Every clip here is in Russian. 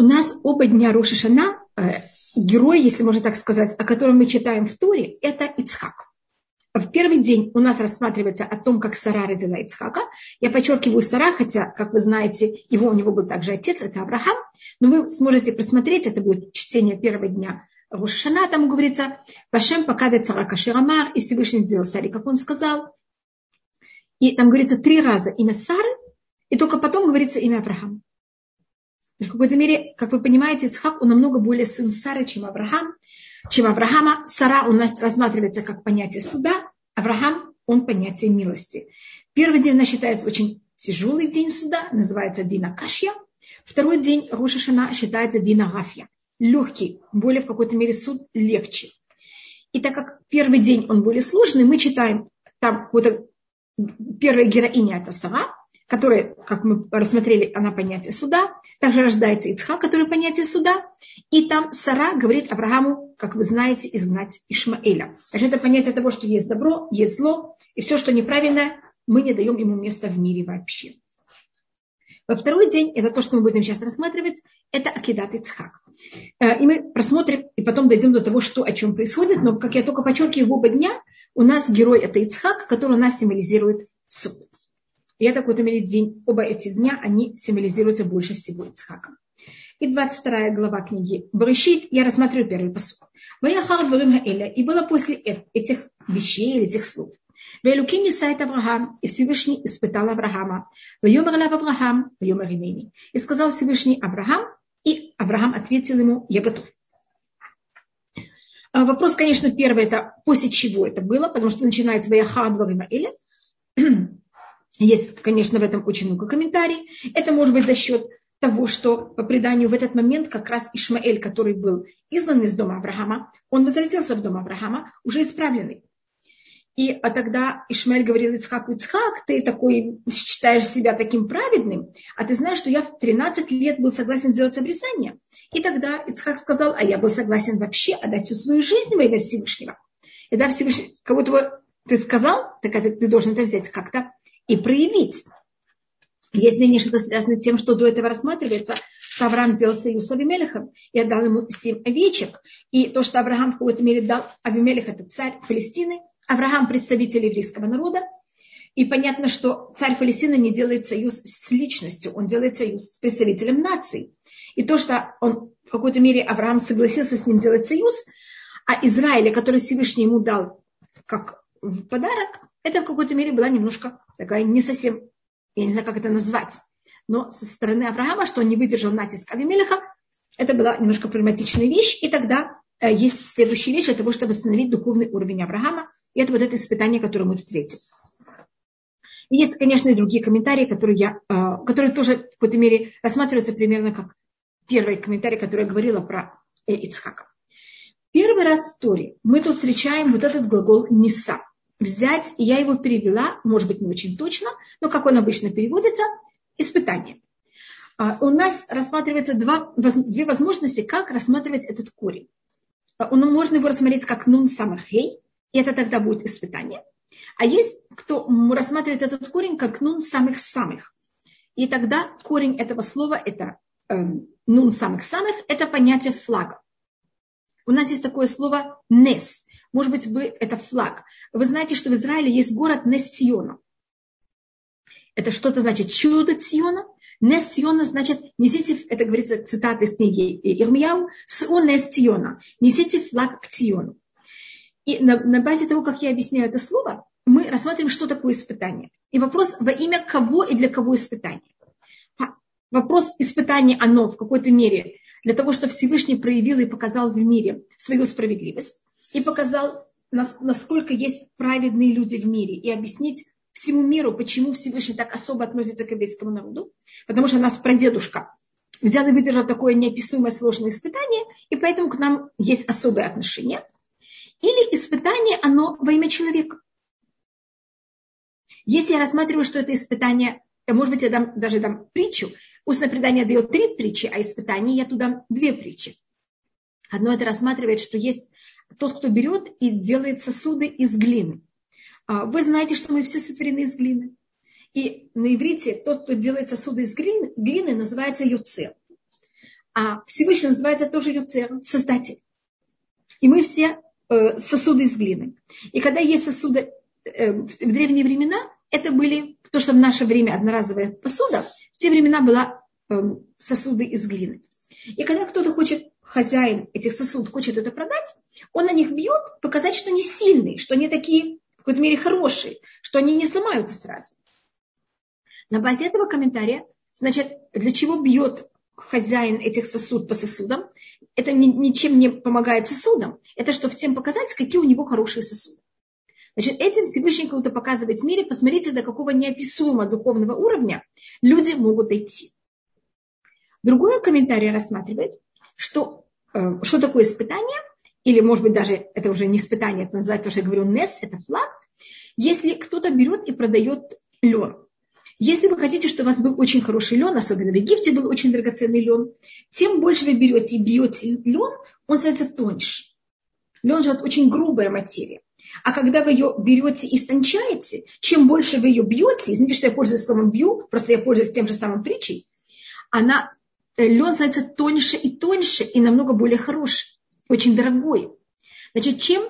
у нас оба дня Рошишана, э, герой, если можно так сказать, о котором мы читаем в Туре, это Ицхак. В первый день у нас рассматривается о том, как Сара родила Ицхака. Я подчеркиваю Сара, хотя, как вы знаете, его, у него был также отец, это Авраам. Но вы сможете просмотреть, это будет чтение первого дня Рошана, там говорится, Пашем покада цара Каширамар, и Всевышний сделал Саре, как он сказал. И там говорится три раза имя Сары, и только потом говорится имя Авраама. В какой-то мере, как вы понимаете, Ицхак, он намного более сын Сары, чем Авраам. Чем Авраама. Сара у нас рассматривается как понятие суда, Авраам, он понятие милости. Первый день, она считается очень тяжелый день суда, называется Дина Кашья. Второй день Роша Шана считается Дина Гафья. Легкий, более в какой-то мере суд легче. И так как первый день он более сложный, мы читаем там вот первая героиня это Сара, которая, как мы рассмотрели, она понятие суда. Также рождается Ицхак, который понятие суда. И там Сара говорит Аврааму, как вы знаете, изгнать Ишмаэля. Значит, это понятие того, что есть добро, есть зло, и все, что неправильное, мы не даем ему места в мире вообще. Во второй день, это то, что мы будем сейчас рассматривать, это Акидат Ицхак. Э, и мы просмотрим, и потом дойдем до того, что, о чем происходит. Но, как я только подчеркиваю, в оба дня у нас герой это Ицхак, который у нас символизирует суд. И это в какой-то мере день, оба эти дня, они символизируются больше всего Ицхаком. И 22 глава книги Барышит, я рассматриваю первый посыл. И было после этих вещей или этих слов. Велуким Исайт Авраам, и Всевышний испытал Авраама. Вайомар лав Авраам, вайомар И сказал Всевышний Авраам, и Авраам ответил ему, я готов. А вопрос, конечно, первый, это после чего это было, потому что начинается Ваяхад Варимаэля. Есть, конечно, в этом очень много комментариев. Это может быть за счет того, что по преданию в этот момент как раз Ишмаэль, который был изгнан из дома Авраама, он возвратился в дом Авраама уже исправленный. И а тогда Ишмаэль говорил Ицхаку, Ицхак, ты такой считаешь себя таким праведным, а ты знаешь, что я в 13 лет был согласен сделать обрезание. И тогда Ицхак сказал, а я был согласен вообще отдать всю свою жизнь во имя Всевышнего. И да, Всевышний, кого-то ты сказал, так это, ты должен это взять как-то и проявить. Если не что-то связано с тем, что до этого рассматривается, что Авраам сделал союз с Авимелехом и отдал ему семь овечек. И то, что Авраам в какой-то мере дал Авимелех, это царь Палестины, Авраам представитель еврейского народа. И понятно, что царь Палестины не делает союз с личностью, он делает союз с представителем нации. И то, что он в какой-то мере Авраам согласился с ним делать союз, а Израиля, который Всевышний ему дал как в подарок, это в какой-то мере была немножко такая не совсем, я не знаю, как это назвать, но со стороны Авраама, что он не выдержал натиск Авимелеха, это была немножко проблематичная вещь, и тогда э, есть следующая вещь для того, чтобы восстановить духовный уровень Авраама, и это вот это испытание, которое мы встретим. И есть, конечно, и другие комментарии, которые, я, э, которые тоже в какой-то мере рассматриваются примерно как первый комментарий, который я говорила про э, Ицхака. Первый раз в Торе мы тут встречаем вот этот глагол «неса» взять, и я его перевела, может быть, не очень точно, но как он обычно переводится, испытание. А, у нас рассматривается два, две возможности, как рассматривать этот корень. А, можно его рассмотреть как нун самахей, и это тогда будет испытание. А есть кто рассматривает этот корень как нун самых-самых. И тогда корень этого слова это э, нун самых-самых, это понятие флага. У нас есть такое слово нес. Может быть, это флаг. Вы знаете, что в Израиле есть город Нестиона. Это что-то значит чудо Циона. Нестиона значит, несите, это говорится цитата из книги Ирмияу, с Нестиона, несите флаг к Циону. И на, на базе того, как я объясняю это слово, мы рассматриваем, что такое испытание. И вопрос, во имя кого и для кого испытание. Вопрос испытания, оно в какой-то мере для того, чтобы Всевышний проявил и показал в мире свою справедливость и показал, насколько есть праведные люди в мире, и объяснить всему миру, почему Всевышний так особо относится к еврейскому народу, потому что нас прадедушка взял и выдержал такое неописуемое сложное испытание, и поэтому к нам есть особое отношение. Или испытание, оно во имя человека. Если я рассматриваю, что это испытание, может быть, я дам, даже дам притчу, устное предание дает три притчи, а испытание я туда две притчи. Одно это рассматривает, что есть тот, кто берет и делает сосуды из глины. А, вы знаете, что мы все сотворены из глины. И на иврите тот, кто делает сосуды из глины, глины называется юце. а Всевышний называется тоже Юцер, Создатель. И мы все э, сосуды из глины. И когда есть сосуды э, в древние времена, это были, то, что в наше время одноразовая посуда, в те времена была э, сосуды из глины. И когда кто-то хочет, хозяин этих сосудов хочет это продать, он на них бьет, показать, что они сильные, что они такие, в какой-то мере, хорошие, что они не сломаются сразу. На базе этого комментария, значит, для чего бьет хозяин этих сосуд по сосудам, это ничем не помогает сосудам. Это чтобы всем показать, какие у него хорошие сосуды. Значит, этим Всевышний кого-то показывает в мире, посмотрите, до какого неописуемого духовного уровня люди могут дойти. Другой комментарий рассматривает, что, э, что такое испытание, или, может быть, даже это уже не испытание, это называется, то, что я говорю, нес, это флаг, если кто-то берет и продает лен. Если вы хотите, чтобы у вас был очень хороший лен, особенно в Египте был очень драгоценный лен, тем больше вы берете и бьете лен, он становится тоньше. Лен же это очень грубая материя. А когда вы ее берете и истончаете, чем больше вы ее бьете, извините, что я пользуюсь словом бью, просто я пользуюсь тем же самым притчей, она, лен становится тоньше и тоньше и намного более хороший, очень дорогой. Значит, чем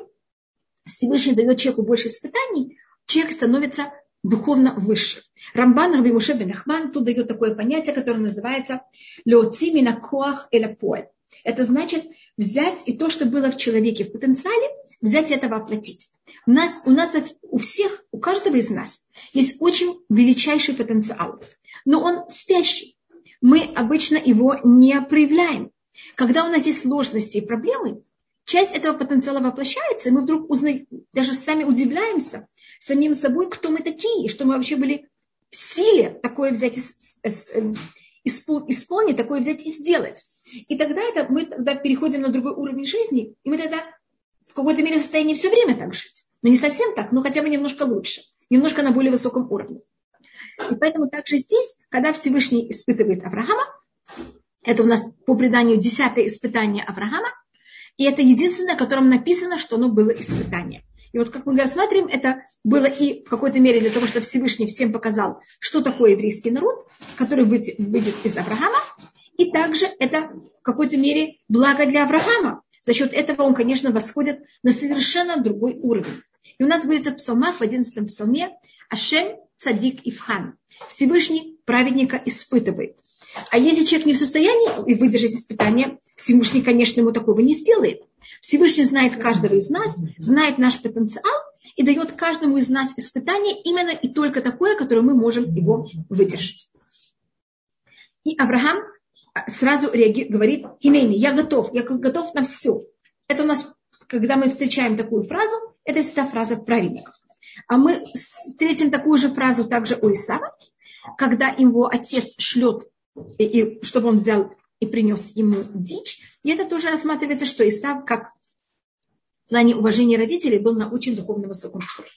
Всевышний дает человеку больше испытаний, человек становится духовно выше. Рамбан Раби Муше Ахман тут дает такое понятие, которое называется «леоцимина коах элапоэль». Это значит взять и то, что было в человеке в потенциале, взять и это воплотить. У нас, у нас, у всех, у каждого из нас есть очень величайший потенциал, но он спящий. Мы обычно его не проявляем. Когда у нас есть сложности и проблемы, часть этого потенциала воплощается, и мы вдруг узнаем, даже сами удивляемся самим собой, кто мы такие, что мы вообще были в силе такое взять и исполнить, такое взять и сделать. И тогда это, мы тогда переходим на другой уровень жизни, и мы тогда в какой-то мере в состоянии все время так жить. Но не совсем так, но хотя бы немножко лучше, немножко на более высоком уровне. И поэтому также здесь, когда Всевышний испытывает Авраама, это у нас по преданию десятое испытание Авраама, и это единственное, о котором написано, что оно было испытание. И вот как мы рассматриваем, это было и в какой-то мере для того, чтобы Всевышний всем показал, что такое еврейский народ, который выйдет, из Авраама. И также это в какой-то мере благо для Авраама. За счет этого он, конечно, восходит на совершенно другой уровень. И у нас говорится в псалмах, в 11 псалме, Ашем Цадик Ивхан. Всевышний праведника испытывает. А если человек не в состоянии выдержать испытание, Всевышний, конечно, ему такого не сделает. Всевышний знает каждого из нас, знает наш потенциал и дает каждому из нас испытание именно и только такое, которое мы можем его выдержать. И Авраам сразу реагирует, говорит, Хинейни, я готов, я готов на все. Это у нас, когда мы встречаем такую фразу, это всегда фраза праведников. А мы встретим такую же фразу также у Исава, когда его отец шлет, и, и, чтобы он взял и принес ему дичь. И это тоже рассматривается, что Исав, как в плане уважения родителей, был на очень духовно высоком уровню.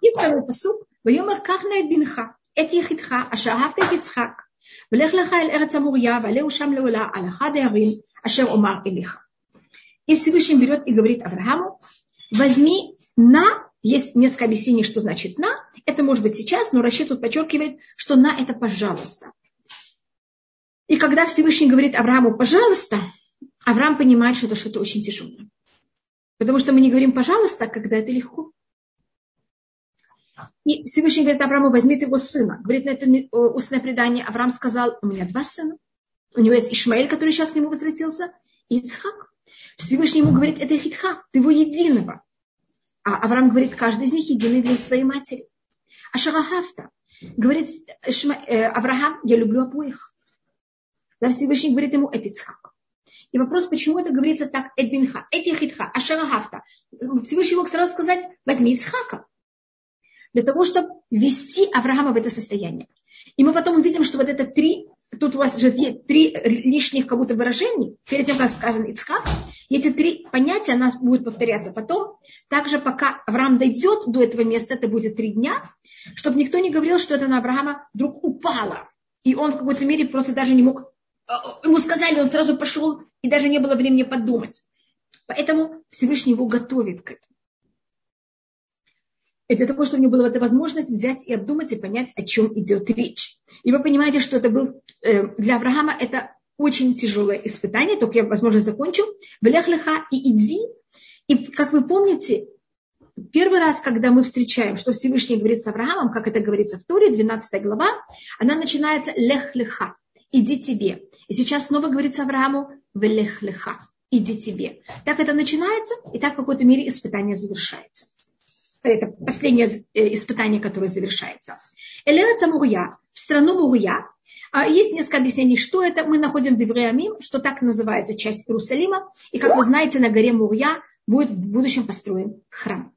И второй посуд. «Вайомер кахна бинха, эт ехидха, ашаавта эт Ицхак, влех леха эль эрец амурья, валеу шам леула, алаха деарим, ашер омар элиха». И Всевышний берет и говорит Аврааму, возьми на есть несколько объяснений, что значит на, это может быть сейчас, но расчет тут подчеркивает, что на это пожалуйста. И когда Всевышний говорит Аврааму «пожалуйста», Авраам понимает, что это что-то очень тяжелое. Потому что мы не говорим «пожалуйста», когда это легко. И Всевышний говорит Аврааму, возьми его сына. Говорит на это устное предание, Авраам сказал, у меня два сына. У него есть Ишмаэль, который сейчас к нему возвратился, и Ицхак. Всевышний ему говорит, это Хитха, ты его единого. А Авраам говорит, каждый из них единый для своей матери. А Шарахафта говорит Шма, э, Авраам, я люблю обоих. Да, Всевышний говорит ему, это Ицхак. И вопрос, почему это говорится так, Эдбинха, Этихитха, Ашарагафта. Всевышний мог сразу сказать, возьми Ицхака. Для того, чтобы ввести Авраама в это состояние. И мы потом увидим, что вот это три, тут у вас же три лишних как будто выражений, перед тем, как сказано Ицхак, эти три понятия у нас будут повторяться потом. Также пока Авраам дойдет до этого места, это будет три дня, чтобы никто не говорил, что это на Авраама вдруг упало. И он в какой-то мере просто даже не мог Э, ему сказали, он сразу пошел, и даже не было времени подумать. Поэтому Всевышний его готовит к этому. Это для того, чтобы у него была эта возможность взять и обдумать и понять, о чем идет речь. И вы понимаете, что это был э, для Авраама это очень тяжелое испытание, только я, возможно, закончу. Влех леха и иди. И, как вы помните, первый раз, когда мы встречаем, что Всевышний говорит с Авраамом, как это говорится в Торе, 12 глава, она начинается лех леха, иди тебе. И сейчас снова говорится Аврааму влех леха, иди тебе. Так это начинается, и так в какой-то мере испытание завершается. Это последнее э, испытание, которое завершается. Элеаца Мурья, в страну Мурья, а есть несколько объяснений, что это. Мы находим Девреамим, что так называется часть Иерусалима. И, как вы знаете, на горе Мурья будет в будущем построен храм.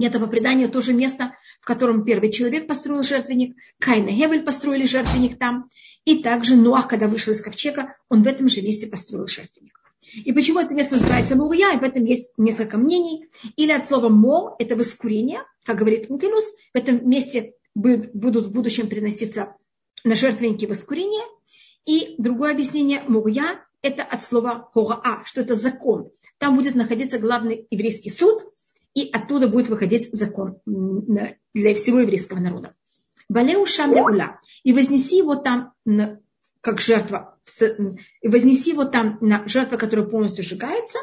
Это по преданию тоже место, в котором первый человек построил жертвенник, Кайн и Гевель построили жертвенник там, и также Ноах, когда вышел из ковчега, он в этом же месте построил жертвенник. И почему это место называется Мурья, и в этом есть несколько мнений. Или от слова Мо, это воскурение, как говорит Мукелус, в этом месте будут в будущем приноситься на жертвенники воскурения. И другое объяснение Мурья – это от слова Хораа, что это закон. Там будет находиться главный еврейский суд, и оттуда будет выходить закон для всего еврейского народа. Балеу шамля и вознеси его там как жертва, и вознеси его там на жертву, которая полностью сжигается,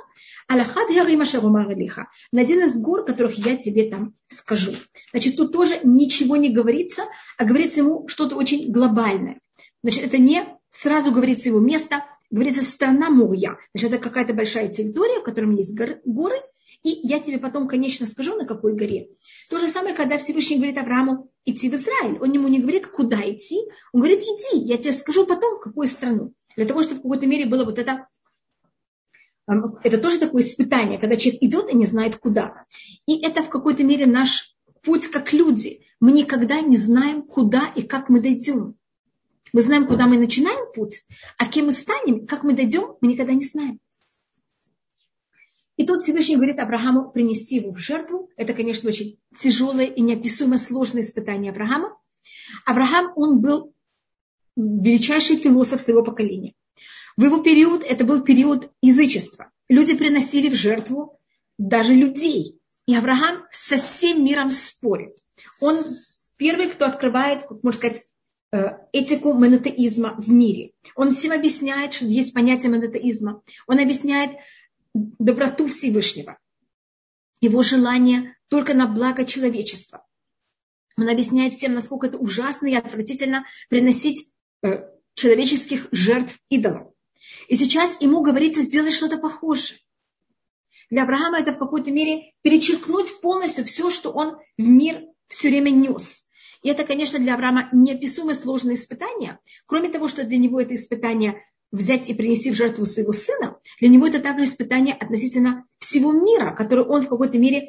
Аллахад на один из гор, которых я тебе там скажу. Значит, тут тоже ничего не говорится, а говорится ему что-то очень глобальное. Значит, это не сразу говорится его место, говорится страна Мурья. Значит, это какая-то большая территория, в которой есть горы, и я тебе потом, конечно, скажу, на какой горе. То же самое, когда Всевышний говорит Аврааму идти в Израиль. Он ему не говорит, куда идти, он говорит, иди, я тебе скажу потом, в какую страну. Для того, чтобы в какой-то мере было вот это это тоже такое испытание, когда человек идет и не знает куда. И это в какой-то мере наш путь как люди. Мы никогда не знаем, куда и как мы дойдем. Мы знаем, куда мы начинаем путь, а кем мы станем, как мы дойдем, мы никогда не знаем. И тут Всевышний говорит Аврааму принести его в жертву. Это, конечно, очень тяжелое и неописуемо сложное испытание Авраама. Авраам, он был величайший философ своего поколения. В его период это был период язычества. Люди приносили в жертву даже людей. И Авраам со всем миром спорит. Он первый, кто открывает, можно сказать, этику монотеизма в мире. Он всем объясняет, что есть понятие монотеизма. Он объясняет доброту Всевышнего, его желание только на благо человечества. Он объясняет всем, насколько это ужасно и отвратительно приносить э, человеческих жертв идолам. И сейчас ему говорится сделать что-то похожее. Для Авраама это в какой-то мере перечеркнуть полностью все, что он в мир все время нес. И это, конечно, для Авраама неописуемо сложное испытание. Кроме того, что для него это испытание взять и принести в жертву своего сына, для него это также испытание относительно всего мира, который он в какой-то мере,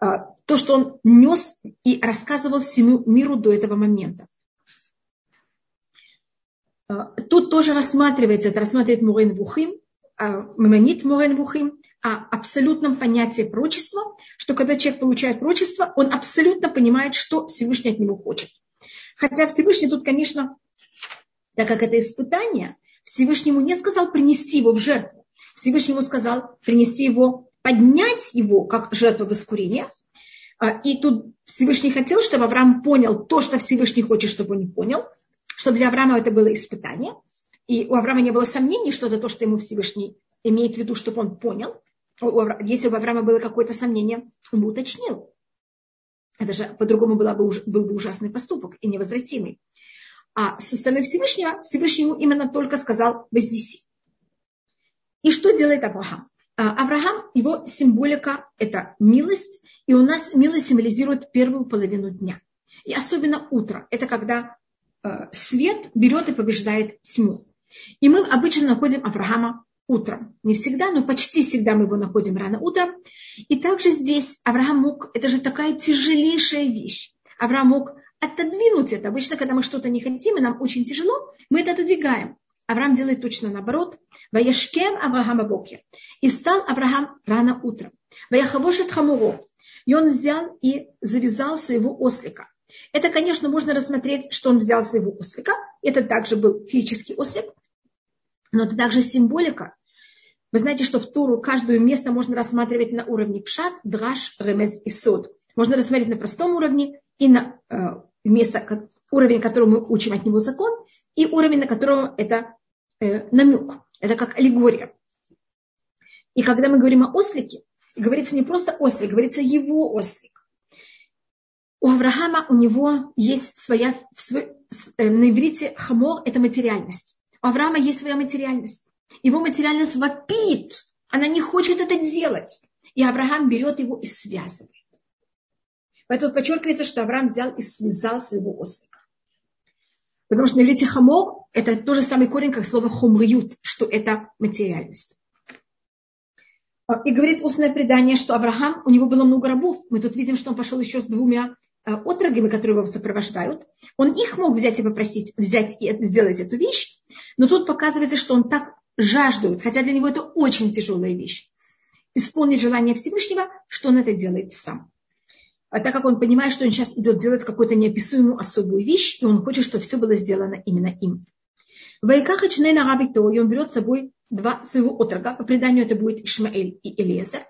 а, то, что он нес и рассказывал всему миру до этого момента. А, тут тоже рассматривается, это рассматривает Мурен Вухим, а, Мемонит Мурен Вухим, о абсолютном понятии прочества, что когда человек получает прочество, он абсолютно понимает, что Всевышний от него хочет. Хотя Всевышний тут, конечно, так как это испытание, Всевышнему не сказал принести его в жертву. Всевышнему сказал принести его, поднять его как жертву воскурения. А, и тут Всевышний хотел, чтобы Авраам понял то, что Всевышний хочет, чтобы он понял, чтобы для Авраама это было испытание. И у Авраама не было сомнений, что это то, что ему Всевышний имеет в виду, чтобы он понял. Если у Авраама было какое-то сомнение, он бы уточнил. Это же по-другому было бы, был бы ужасный поступок и невозвратимый. А со стороны Всевышнего, Всевышнему именно только сказал вознеси. И что делает Авраам? А, Авраам, его символика – это милость, и у нас милость символизирует первую половину дня. И особенно утро. Это когда э, свет берет и побеждает тьму. И мы обычно находим Авраама утром. Не всегда, но почти всегда мы его находим рано утром. И также здесь Авраам мог, это же такая тяжелейшая вещь. Авраам мог отодвинуть это. Обычно, когда мы что-то не хотим, и нам очень тяжело, мы это отодвигаем. Авраам делает точно наоборот. Ваяшкем Авраама Боке. И встал Авраам рано утром. Ваяхавошет Хамуро. И он взял и завязал своего ослика. Это, конечно, можно рассмотреть, что он взял своего ослика. Это также был физический ослик. Но это также символика. Вы знаете, что в Туру каждое место можно рассматривать на уровне пшат, драш, ремез и сод. Можно рассмотреть на простом уровне и на э, место, уровень, который мы учим от него закон, и уровень, на котором это э, намек, это как аллегория. И когда мы говорим о ослике, говорится не просто ослик, говорится его ослик. У Авраама у него есть своя, свой, э, на иврите хамор – это материальность. У Авраама есть своя материальность. Его материальность вопит, она не хочет это делать. И Авраам берет его и связывает. Поэтому подчеркивается, что Авраам взял и связал своего ослика. Потому что на иврите хамор – это тот же самый корень, как слово хомриют, что это материальность. И говорит устное предание, что Авраам, у него было много рабов. Мы тут видим, что он пошел еще с двумя э, отрогами, которые его сопровождают. Он их мог взять и попросить, взять и сделать эту вещь. Но тут показывается, что он так жаждует, хотя для него это очень тяжелая вещь, исполнить желание Всевышнего, что он это делает сам. А так как он понимает, что он сейчас идет делать какую-то неописуемую особую вещь, и он хочет, чтобы все было сделано именно им. Вайкаха Чнейна Рабито, и он берет с собой два своего отрога, по преданию это будет Ишмаэль и Элиезер.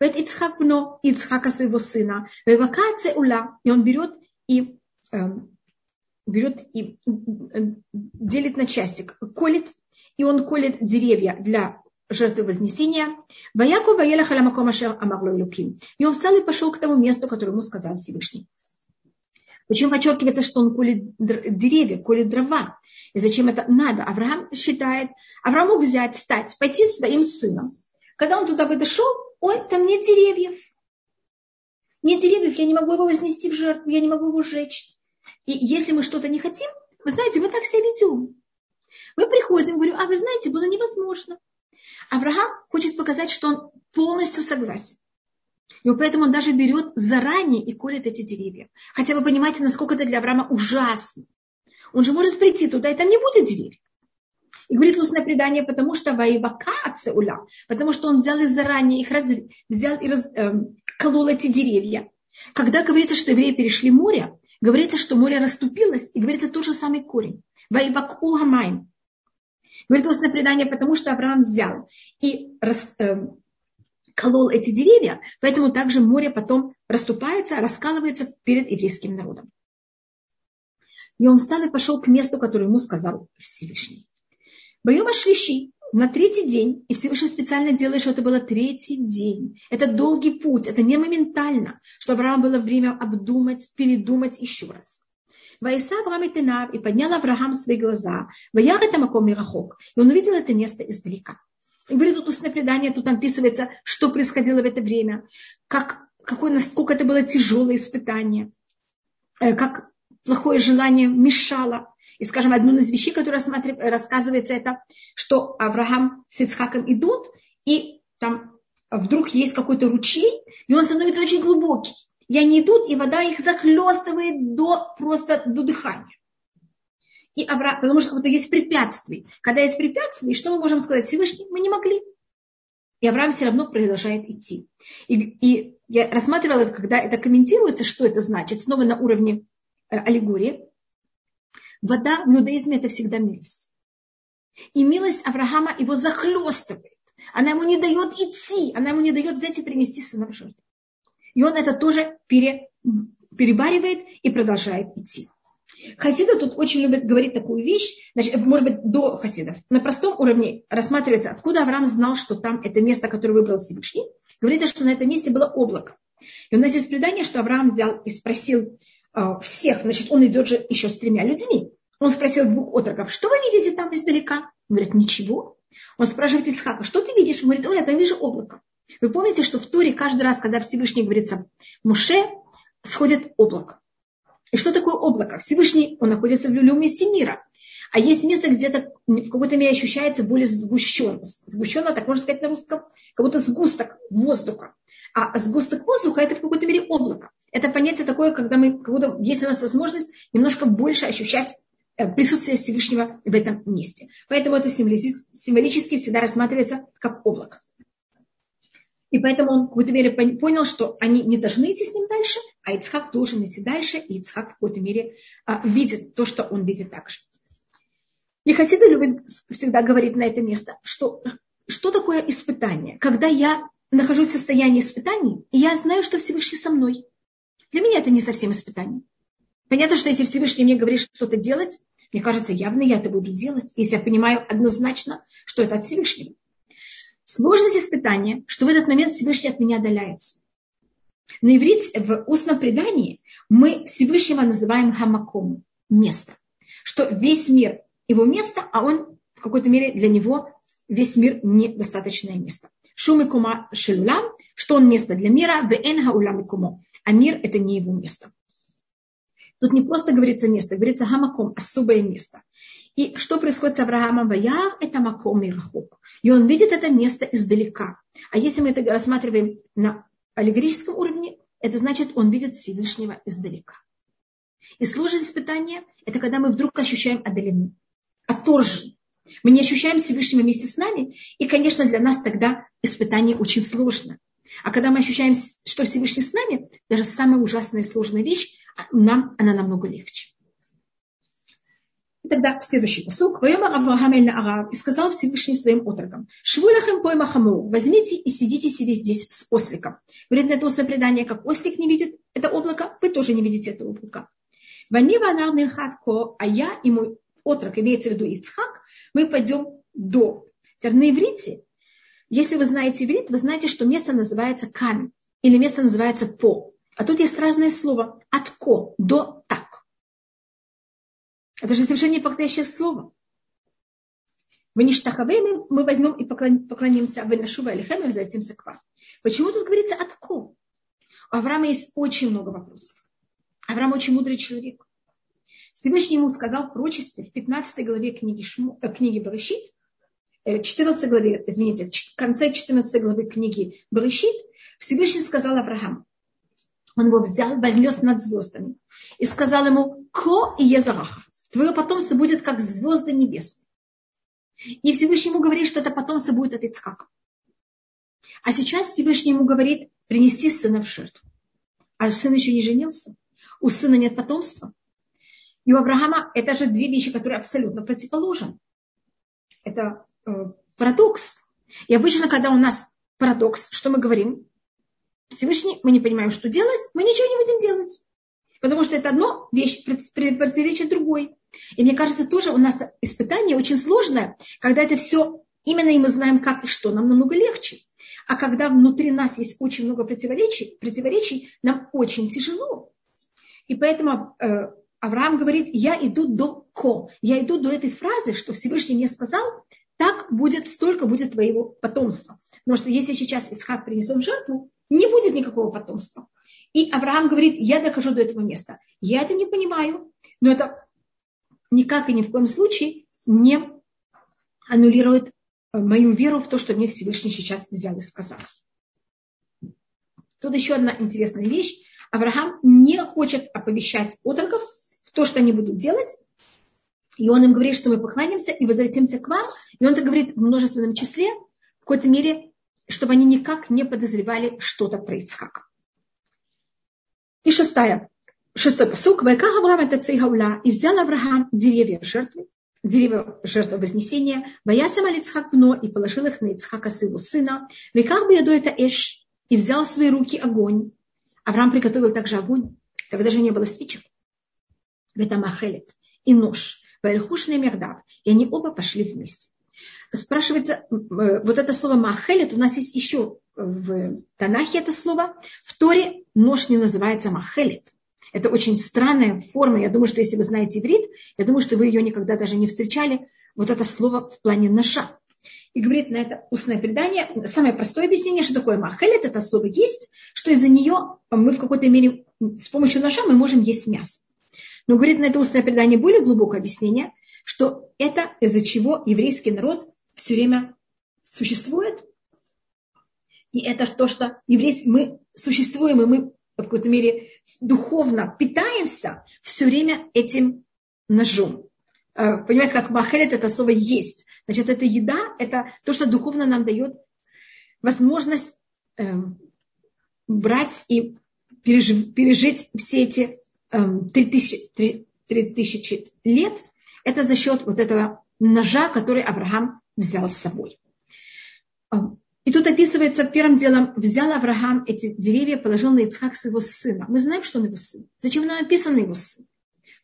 Вет Ицхак Бно, Ицхака своего сына. Вайвака Цеула, и он берет и э, берет и делит на части, колет, и он колет деревья для жертвы вознесения. Ваяку ваеля халамаком ашер амарлу луким. И он встал и пошел к тому месту, которое ему сказал Всевышний. Почему подчеркивается, что он колет деревья, колет дрова? И зачем это надо? Авраам считает, Авраам мог взять, стать, пойти своим сыном. Когда он туда подошел, ой, там нет деревьев. Нет деревьев, я не могу его вознести в жертву, я не могу его сжечь. И если мы что-то не хотим, вы знаете, мы так себя ведем. Мы приходим, говорю, а вы знаете, было невозможно. Авраам хочет показать, что он полностью согласен. И поэтому он даже берет заранее и колет эти деревья. Хотя вы понимаете, насколько это для Авраама ужасно. Он же может прийти туда, и там не будет деревьев. И говорит устное предание, потому что воевакация уля, потому что он взял и заранее их раз, взял и раз, э, колол эти деревья. Когда говорится, что евреи перешли море, говорится, что море расступилось, и говорится тот же самый корень. Воеваку гамайм. Говорит устное предание, потому что Авраам взял и рас, э, колол эти деревья, поэтому также море потом расступается, раскалывается перед еврейским народом. И он встал и пошел к месту, которое ему сказал Всевышний. Боема шлищи на третий день, и Всевышний специально делает, что это было третий день. Это долгий путь, это не моментально, что Авраам было время обдумать, передумать еще раз. Ваиса Авраам и поднял Авраам свои глаза. Ваяр это маком мирахок. И он увидел это место издалека. И говорит тут устное предание, тут описывается, что происходило в это время, как, какое, насколько это было тяжелое испытание, э, как плохое желание мешало. И, скажем, одну из вещей, которая рассказывается, это, что Авраам с Ицхаком идут, и там вдруг есть какой-то ручей, и он становится очень глубокий. И они идут, и вода их захлестывает до, просто до дыхания. И Авраам, потому что какое-то есть препятствие. Когда есть препятствие, что мы можем сказать Всевышний? Мы не могли. И Авраам все равно продолжает идти. И, и я рассматривала это, когда это комментируется, что это значит, снова на уровне Э, аллегории, вода в иудаизме это всегда милость. И милость Авраама его захлестывает. Она ему не дает идти, она ему не дает взять и принести сына в жертву. И он это тоже пере, перебаривает и продолжает идти. Хасиды тут очень любят говорить такую вещь, значит, может быть, до хасидов. На простом уровне рассматривается, откуда Авраам знал, что там это место, которое выбрал Всевышний. Говорится, что на этом месте было облако. И у нас есть предание, что Авраам взял и спросил всех, значит, он идет же еще с тремя людьми. Он спросил двух отроков, что вы видите там издалека? Он говорит, ничего. Он спрашивает Исхака, что ты видишь? Он говорит, ой, я там вижу облако. Вы помните, что в Туре каждый раз, когда Всевышний говорится Муше, сходит облако. И что такое облако? Всевышний, он находится в любом месте мира. А есть место, где-то в какой-то мере ощущается более сгущенно. Сгущенно, так можно сказать на русском, как будто сгусток воздуха. А сгусток воздуха – это в какой-то мере облако. Это понятие такое, когда мы, как будто есть у нас возможность немножко больше ощущать э, присутствие Всевышнего в этом месте. Поэтому это символически всегда рассматривается как облако. И поэтому он в какой-то мере понял, что они не должны идти с ним дальше, а Ицхак должен идти дальше, и Ицхак в какой-то мере а, видит то, что он видит также. И Хасида любит всегда говорить на это место, что, что такое испытание? Когда я нахожусь в состоянии испытаний, я знаю, что Всевышний со мной. Для меня это не совсем испытание. Понятно, что если Всевышний мне говорит что-то делать, Мне кажется, явно я это буду делать, если я понимаю однозначно, что это от Всевышнего. Сложность испытания, что в этот момент Всевышний от меня отдаляется. На иврите в устном предании мы Всевышнего называем хамаком, место. Что весь мир его место, а он в какой-то мере для него весь мир недостаточное место. Шум и кума шелулам, что он место для мира, вен хаулам и кумо. А мир это не его место. Тут не просто говорится место, говорится хамаком, особое место. И что происходит с Авраамом Ваях, это маком и рахуб. И он видит это место издалека. А если мы это рассматриваем на аллегорическом уровне, это значит, он видит Всевышнего издалека. И сложность испытания – это когда мы вдруг ощущаем отдалены, отторжен. Мы не ощущаем Всевышнего вместе с нами, и, конечно, для нас тогда испытание очень сложно. А когда мы ощущаем, что Всевышний с нами, даже самая ужасная и сложная вещь, а нам она намного легче. И тогда следующий посук. И сказал Всевышний своим отрокам. Швулахем пойма хаму. Возьмите и сидите себе здесь с осликом. Говорит на это устное предание, как ослик не видит это облако, вы тоже не видите это облако. Ванива анарный а я и мой отрок, имеется в виду Ицхак, мы пойдем до. Теперь на иврите, если вы знаете иврит, вы знаете, что место называется камень или место называется по. А тут есть разное слово от ко до так. Это же совершенно неподходящее слово. В Ништахаве мы возьмем и поклонимся в Нашува или Хэмэ, затемся к вам. Почему тут говорится от ко? У Авраама есть очень много вопросов. Авраам очень мудрый человек. Всевышний ему сказал в пророчестве в 15 главе книги, Шму, э, книги Барышит, 14 э, главе, извините, в конце 14 главы книги Барышит, Всевышний сказал Аврааму, он его взял, вознес над звездами и сказал ему «Ко и езарах». Твое потомство будет как звезды небес. И Всевышний ему говорит, что это потомство будет от Ицхака. А сейчас Всевышний ему говорит принести сына в жертву. А сын еще не женился. У сына нет потомства. И у Авраама это же две вещи, которые абсолютно противоположны. Это парадокс. И обычно, когда у нас парадокс, что мы говорим? Всевышний, мы не понимаем, что делать, мы ничего не будем делать. Потому что это одно вещь противоречит другой. И мне кажется, тоже у нас испытание очень сложное, когда это все именно и мы знаем, как и что, нам намного легче. А когда внутри нас есть очень много противоречий, противоречий нам очень тяжело. И поэтому э, Авраам говорит, я иду до ко, я иду до этой фразы, что Всевышний мне сказал, так будет, столько будет твоего потомства. Потому что если сейчас Ицхак принесем жертву, не будет никакого потомства. И Авраам говорит, я дохожу до этого места. Я это не понимаю, но это никак и ни в коем случае не аннулирует э, мою веру в то, что мне Всевышний сейчас взял и сказал. Тут еще одна интересная вещь. Авраам не хочет оповещать отроков в то, что они будут делать. И он им говорит, что мы поклонимся и возвратимся к вам. И он это говорит в множественном числе, в какой-то мере, чтобы они никак не подозревали что-то про Ицхака. И шестая, шестой посук. Вайка Авраам это цейгауля. И взял Авраам деревья жертвы, деревья жертвы вознесения, Ваясам Алицхак Мно, и положил их на Ицхака своего сына. Веках бы это Эш, и взял в свои руки огонь. Авраам приготовил также огонь, когда же не было спичек. Ветамахелет и нож. Вальхушный мердав. И они оба пошли вместе. Спрашивается, э, вот это слово махелет, у нас есть еще в Танахе это слово. В Торе нож не называется махелет. Это очень странная форма. Я думаю, что если вы знаете иврит, я думаю, что вы ее никогда даже не встречали. Вот это слово в плане ножа. И говорит на это устное предание, самое простое объяснение, что такое махелет, это слово есть, что из-за нее мы в какой-то мере с помощью ножа мы можем есть мясо. Но говорит на это устное предание более глубокое объяснение, что это из-за чего еврейский народ все время существует. И это то, что еврейский, мы существуем, и мы в какой-то мере духовно питаемся все время этим ножом. Э, понимаете, как махелет это слово есть. Значит, это еда, это то, что духовно нам дает возможность э, брать и пережить, пережить все эти э, три тысячи, три, три тысячи лет. Это за счет вот этого ножа, который Авраам взял с собой. И тут описывается первым делом, взял Авраам эти деревья, положил на Ицхак своего сына. Мы знаем, что он его сын. Зачем нам описан его сын?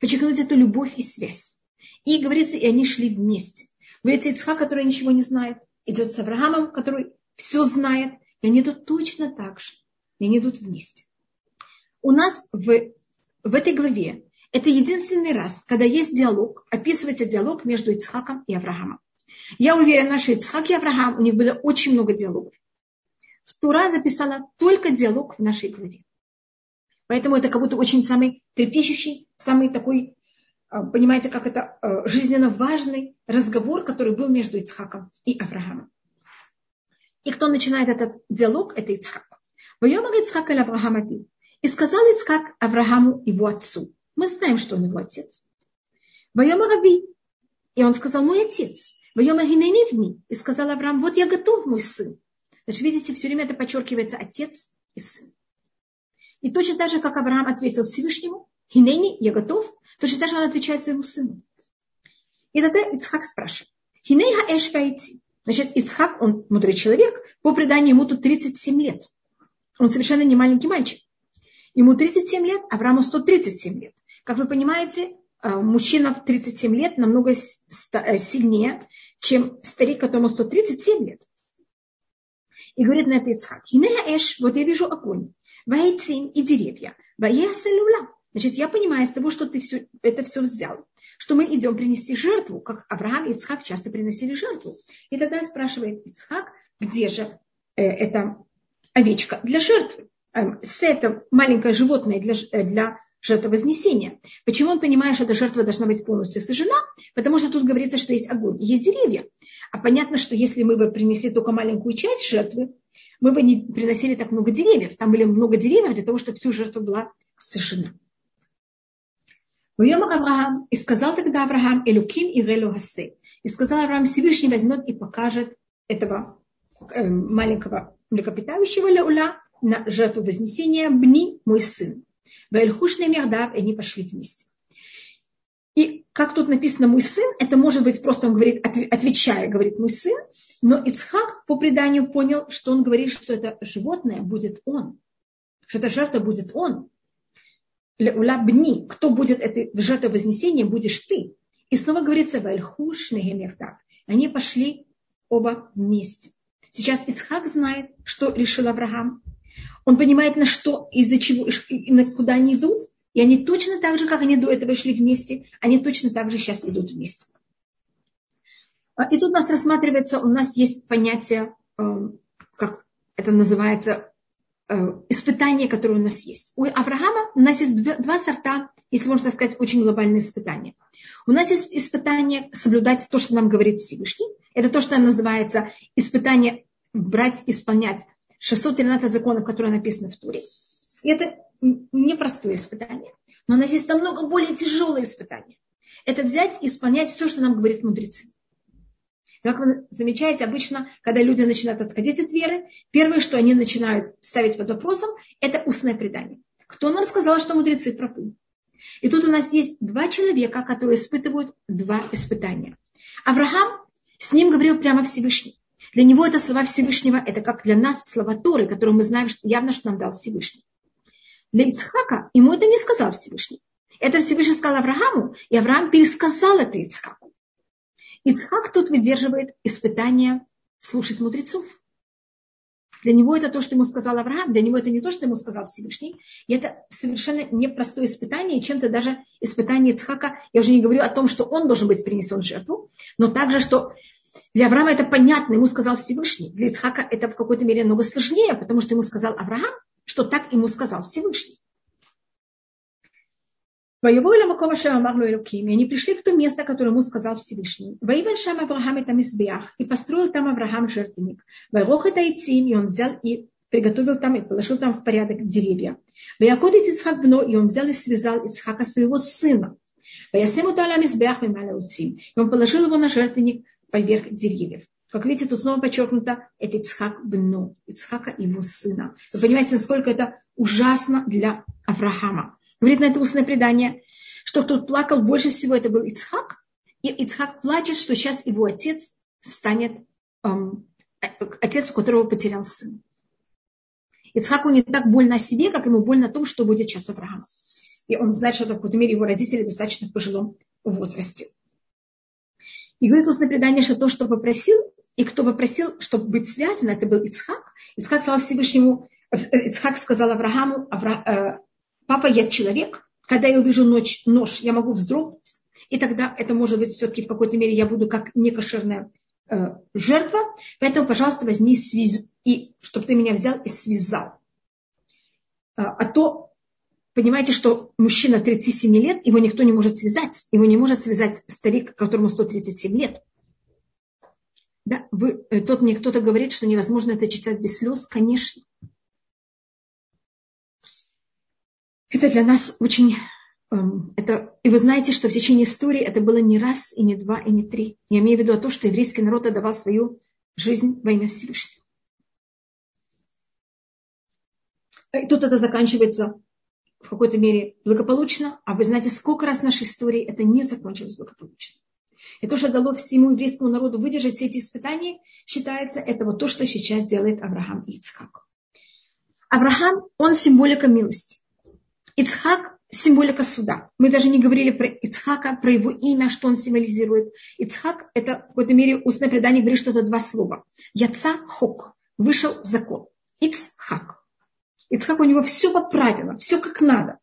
Подчеркнуть эту любовь и связь. И говорится, и они шли вместе. Говорится, Ицхак, который ничего не знает, идет с Авраамом, который все знает, и они идут точно так же. И они идут вместе. У нас в, в этой главе это единственный раз, когда есть диалог, описывается диалог между Ицхаком и Авраамом. Я уверена, что Ицхак и Авраам, у них было очень много диалогов. В Тура записана только диалог в нашей главе. Поэтому это как будто очень самый трепещущий, самый такой, а, понимаете, как это а, жизненно важный разговор, который был между Ицхаком и Авраамом. И кто начинает этот диалог, это Ицхак. Воема Ицхак или Авраама И сказал Ицхак Аврааму, его отцу. Мы знаем, что он его отец. Воема Рави. И он сказал, мой отец. И сказал Авраам, вот я готов, мой сын. Значит, видите, все время это подчеркивается отец и сын. И точно так же, как Авраам ответил Всевышнему, Хинени, я готов, точно так же он отвечает своему сыну. И тогда Ицхак спрашивает, Хиней хаэш вайти. Значит, Ицхак, он мудрый человек, по преданию ему тут 37 лет. Он совершенно не маленький мальчик. Ему 37 лет, Аврааму 137 лет. Как вы понимаете, мужчина в 37 лет намного э, сильнее, чем старик, которому 137 лет. И говорит на это Ицхак, эш, вот я вижу огонь, вайцин и деревья, ваеасалюла. Значит, я понимаю из того, что ты все, это все взял, что мы идем принести жертву, как Авраам и Ицхак часто приносили жертву. И тогда спрашивает Ицхак, где же э, эта овечка для жертвы? Э, с это маленькое животное для, э, для жертвовознесения. Почему он понимает, что эта жертва должна быть полностью сожжена? Потому что тут говорится, что есть огонь, есть деревья. А понятно, что если мы бы принесли только маленькую часть жертвы, мы бы не приносили так много деревьев. Там были много деревьев для того, чтобы всю жертву была сожжена. Авраам, и сказал тогда Авраам, Элюким и Хасе. И сказал Авраам, Всевышний возьмет и покажет этого э, маленького млекопитающего Леуля на жертву вознесения Бни, мой сын. Ваэльхушный Мердав, и они пошли вместе. И как тут написано «мой сын», это может быть просто он говорит, отвечая, говорит «мой сын», но Ицхак по преданию понял, что он говорит, что это животное будет он, что эта жертва будет он. Лабни, кто будет этой жертвой вознесения, будешь ты. И снова говорится «вальхуш негемехтав». Они пошли оба вместе. Сейчас Ицхак знает, что решил Авраам. Он понимает, на что, из-за чего, на куда они идут. И они точно так же, как они до этого шли вместе, они точно так же сейчас идут вместе. А, и тут у нас рассматривается, у нас есть понятие, э, как это называется, э, испытание, которое у нас есть. У Авраама у нас есть два сорта, если можно сказать, очень глобальные испытания. У нас есть испытание соблюдать то, что нам говорит Всевышний. Это то, что называется испытание брать, исполнять 613 законов, которые написаны в Туре. И это непростое испытание. Но у нас есть намного более тяжелое испытание. Это взять и исполнять все, что нам говорит мудрецы. Как вы замечаете, обычно, когда люди начинают отходить от веры, первое, что они начинают ставить под вопросом, это устное предание. Кто нам сказал, что мудрецы правы? И тут у нас есть два человека, которые испытывают два испытания. Авраам, с ним говорил прямо Всевышний. Для него это слова Всевышнего, это как для нас слова Торы, которые мы знаем что явно, что нам дал Всевышний. Для Ицхака ему это не сказал Всевышний. Это Всевышний сказал Аврааму, и Авраам пересказал это Ицхаку. Ицхак тут выдерживает испытание слушать мудрецов. Для него это то, что ему сказал Авраам, для него это не то, что ему сказал Всевышний. И это совершенно непростое испытание, чем-то даже испытание Ицхака, я уже не говорю о том, что он должен быть принесен в жертву, но также, что для Авраама это понятно, ему сказал Всевышний. Для Ицхака это в какой-то мере много сложнее, потому что ему сказал Авраам, что так ему сказал Всевышний. Воевой Ламакова Шамарну Элуким, и они пришли в то место, которое ему сказал Всевышний. Воевал Шам Авраам это Мизбеах, и построил там Авраам жертвенник. Вайрох это Ицим, и он взял и приготовил там и положил там в порядок деревья. Ваякодит Ицхак Бно, и он взял и связал Ицхака своего сына. И он положил его на жертвенник поверх деревьев. Как видите, тут снова подчеркнуто, это Ицхак бну, Ицхака его сына. Вы понимаете, насколько это ужасно для Авраама. Говорит на это устное предание, что кто плакал больше всего, это был Ицхак. И Ицхак плачет, что сейчас его отец станет эм, отец, у которого потерял сын. Ицхаку не так больно о себе, как ему больно о том, что будет сейчас Авраам. И он знает, что в какой-то мере его родители достаточно в пожилом возрасте. И говорит устное предание, что то, что попросил, и кто попросил, чтобы быть связан, это был Ицхак. Ицхак сказал Всевышнему, Ицхак сказал Аврааму, Авра, э, папа, я человек, когда я увижу ночь, нож, я могу вздрогнуть, и тогда это может быть все-таки в какой-то мере я буду как некошерная э, жертва, поэтому, пожалуйста, возьми связ, и чтобы ты меня взял и связал. А, а то, понимаете, что мужчина 37 лет, его никто не может связать, его не может связать старик, которому 137 лет. Да, вы, э, тот мне кто-то говорит, что невозможно это читать без слез, конечно. Это для нас очень Эм, это, и вы знаете, что в течение истории это было не раз, и не два, и не три. Я имею в виду то, что еврейский народ отдавал свою жизнь во имя Всевышнего. И тут это заканчивается в какой-то мере благополучно, а вы знаете, сколько раз в нашей истории это не закончилось благополучно. И то, что дало всему еврейскому народу выдержать все эти испытания, считается это вот то, что сейчас делает Авраам и Ицхак. Авраам, он символика милости. Ицхак символика суда. Мы даже не говорили про Ицхака, про его имя, что он символизирует. Ицхак – это в какой-то мере устное предание говорит, что это два слова. Яца хок – вышел закон. Ицхак. Ицхак у него все по правилам, все как надо.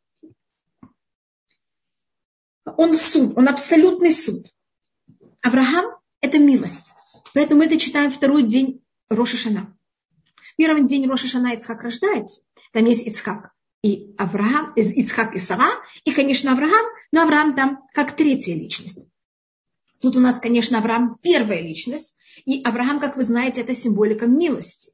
Он суд, он абсолютный суд. Авраам – это милость. Поэтому мы это читаем второй день Роша Шана. В первый день Роша Шана Ицхак рождается. Там есть Ицхак и Авраам, Ицхак и Сара, и, конечно, Авраам, но Авраам там как третья личность. Тут у нас, конечно, Авраам первая личность, и Авраам, как вы знаете, это символика милости.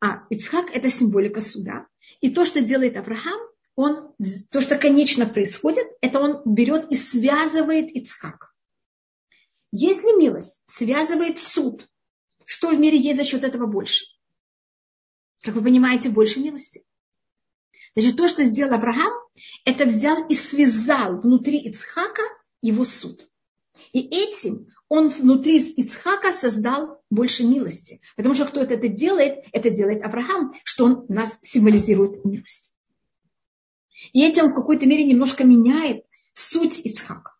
А Ицхак – это символика суда. И то, что делает Авраам, он, то, что конечно происходит, это он берет и связывает Ицхак. Если милость связывает суд, что в мире есть за счет этого больше? Как вы понимаете, больше милости. Значит, то, что сделал Авраам, это взял и связал внутри Ицхака его суд. И этим он внутри Ицхака создал больше милости. Потому что кто это делает, это делает Авраам, что он нас символизирует милость. И этим в какой-то мере немножко меняет суть Ицхака.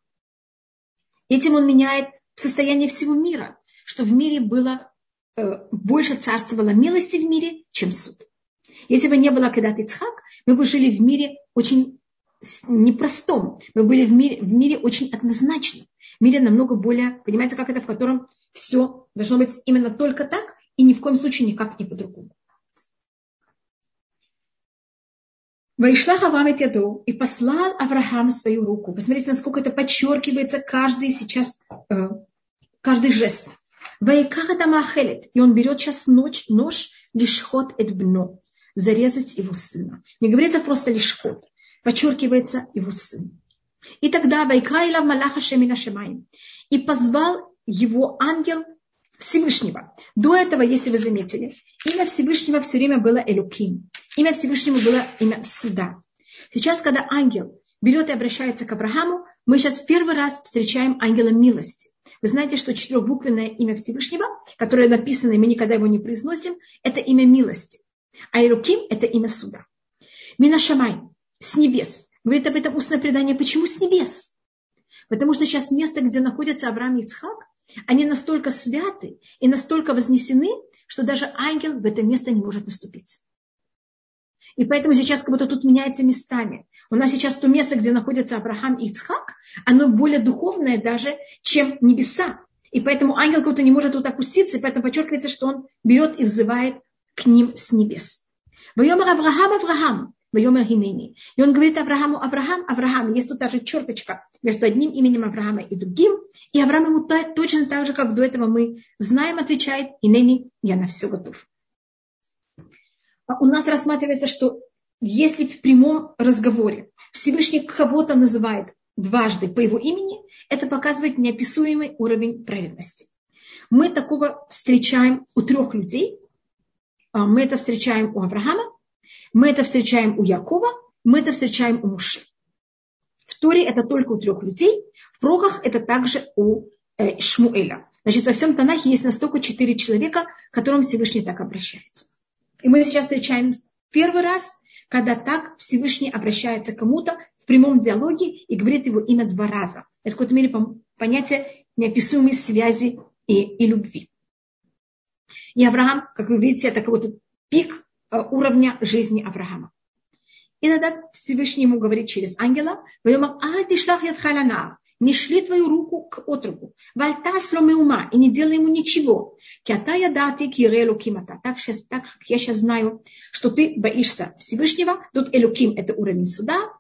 Этим он меняет состояние всего мира, что в мире было э, больше царствовало милости в мире, чем суд. Если бы не было когда-то Ицхак, мы бы жили в мире очень непростом. Мы были в мире, в мире очень однозначном. В мире намного более, понимаете, как это, в котором все должно быть именно только так и ни в коем случае никак не по-другому. Вайшлах Авраам яду и послал Авраам свою руку. Посмотрите, насколько это подчеркивается каждый сейчас, э, каждый жест. Вайках это махелет. И он берет сейчас ночь, нож, лишь ход эт бно зарезать его сына. Не говорится просто лишь ход, подчеркивается его сын. И тогда Вайкраила Малаха Шемина Шемаем. И позвал его ангел Всевышнего. До этого, если вы заметили, имя Всевышнего все время было Элюким. Имя Всевышнего было имя суда. Сейчас, когда ангел берет и обращается к Аврааму, мы сейчас первый раз встречаем ангела милости. Вы знаете, что четырехбуквенное имя Всевышнего, которое написано, и мы никогда его не произносим, это имя милости. А Ируким – это имя суда. Минашамай – с небес. Говорит об этом устное предание. Почему с небес? Потому что сейчас место, где находятся Авраам и Ицхак, они настолько святы и настолько вознесены, что даже ангел в это место не может наступить. И поэтому сейчас как будто тут меняется местами. У нас сейчас то место, где находятся Авраам и Ицхак, оно более духовное даже, чем небеса. И поэтому ангел как будто не может тут опуститься, и поэтому подчеркивается, что он берет и взывает к ним с небес. Вайомер Авраам, Авраам, Вайомер Хинени. И он говорит Аврааму, Авраам, Авраам. Есть тут даже черточка между одним именем Авраама и другим. И Авраам ему точно так же, как до этого мы знаем, отвечает, Инени, я на все готов. А у нас рассматривается, что если в прямом разговоре Всевышний кого-то называет дважды по его имени, это показывает неописуемый уровень праведности. Мы такого встречаем у трех людей, а, мы это встречаем у Авраама, мы это встречаем у Якова, мы это встречаем у Муши. В Торе это только у трех людей, в Прохах это также у э, Шмуэля. Значит, во всем Танахе есть настолько четыре человека, к которым Всевышний так обращается. И мы сейчас встречаем первый раз, когда так Всевышний обращается к кому-то в прямом диалоге и говорит его имя два раза. Это в какой-то мере понятие неописуемой связи и, и любви. И Авраам, как вы видите, это какой-то пик уровня жизни Авраама. И тогда Всевышний ему говорит через ангела, не шли твою руку к отрубу. Вальта сломы ума и не делай ему ничего. Кятая даты кирелу кимата. Так, сейчас, так как я сейчас знаю, что ты боишься Всевышнего. Тут элюким это уровень суда.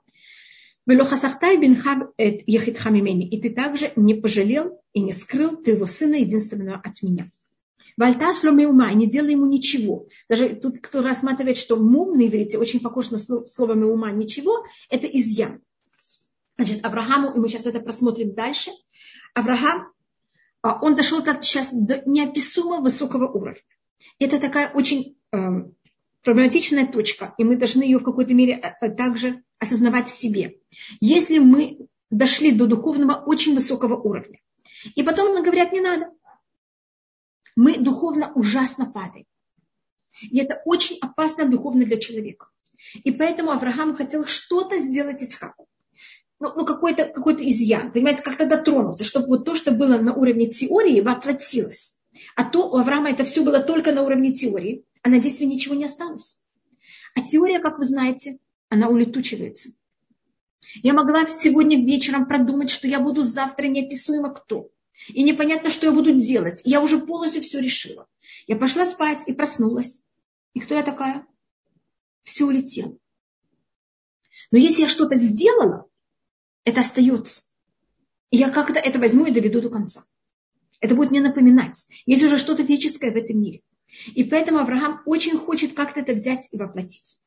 И ты также не пожалел и не скрыл твоего сына единственного от меня. Вальтас ума, не делай ему ничего. Даже тут кто рассматривает, что мум на иврите очень похож на слово ума ничего, это изъян. Значит, Аврааму, и мы сейчас это просмотрим дальше, Авраам, а, он дошел сейчас до неописуемо высокого уровня. Это такая очень э, проблематичная точка, и мы должны ее в какой-то мере э, э, также осознавать в себе. Если мы дошли до духовного очень высокого уровня, и потом нам говорят, не надо, мы духовно ужасно падаем. И это очень опасно духовно для человека. И поэтому Авраам хотел что-то сделать Ицхаку. Ну, ну какой-то какой изъян, понимаете, как-то дотронуться, чтобы вот то, что было на уровне теории, воплотилось. А то у Авраама это все было только на уровне теории, а на действии ничего не осталось. А теория, как вы знаете, она улетучивается. Я могла сегодня вечером продумать, что я буду завтра неописуемо кто. И непонятно, что я буду делать. я уже полностью все решила. Я пошла спать и проснулась. И кто я такая? Все улетело. Но если я что-то сделала, это остается. И я как-то это возьму и доведу до конца. Это будет мне напоминать. Есть уже что-то веческое в этом мире. И поэтому Авраам очень хочет как-то это взять и воплотить.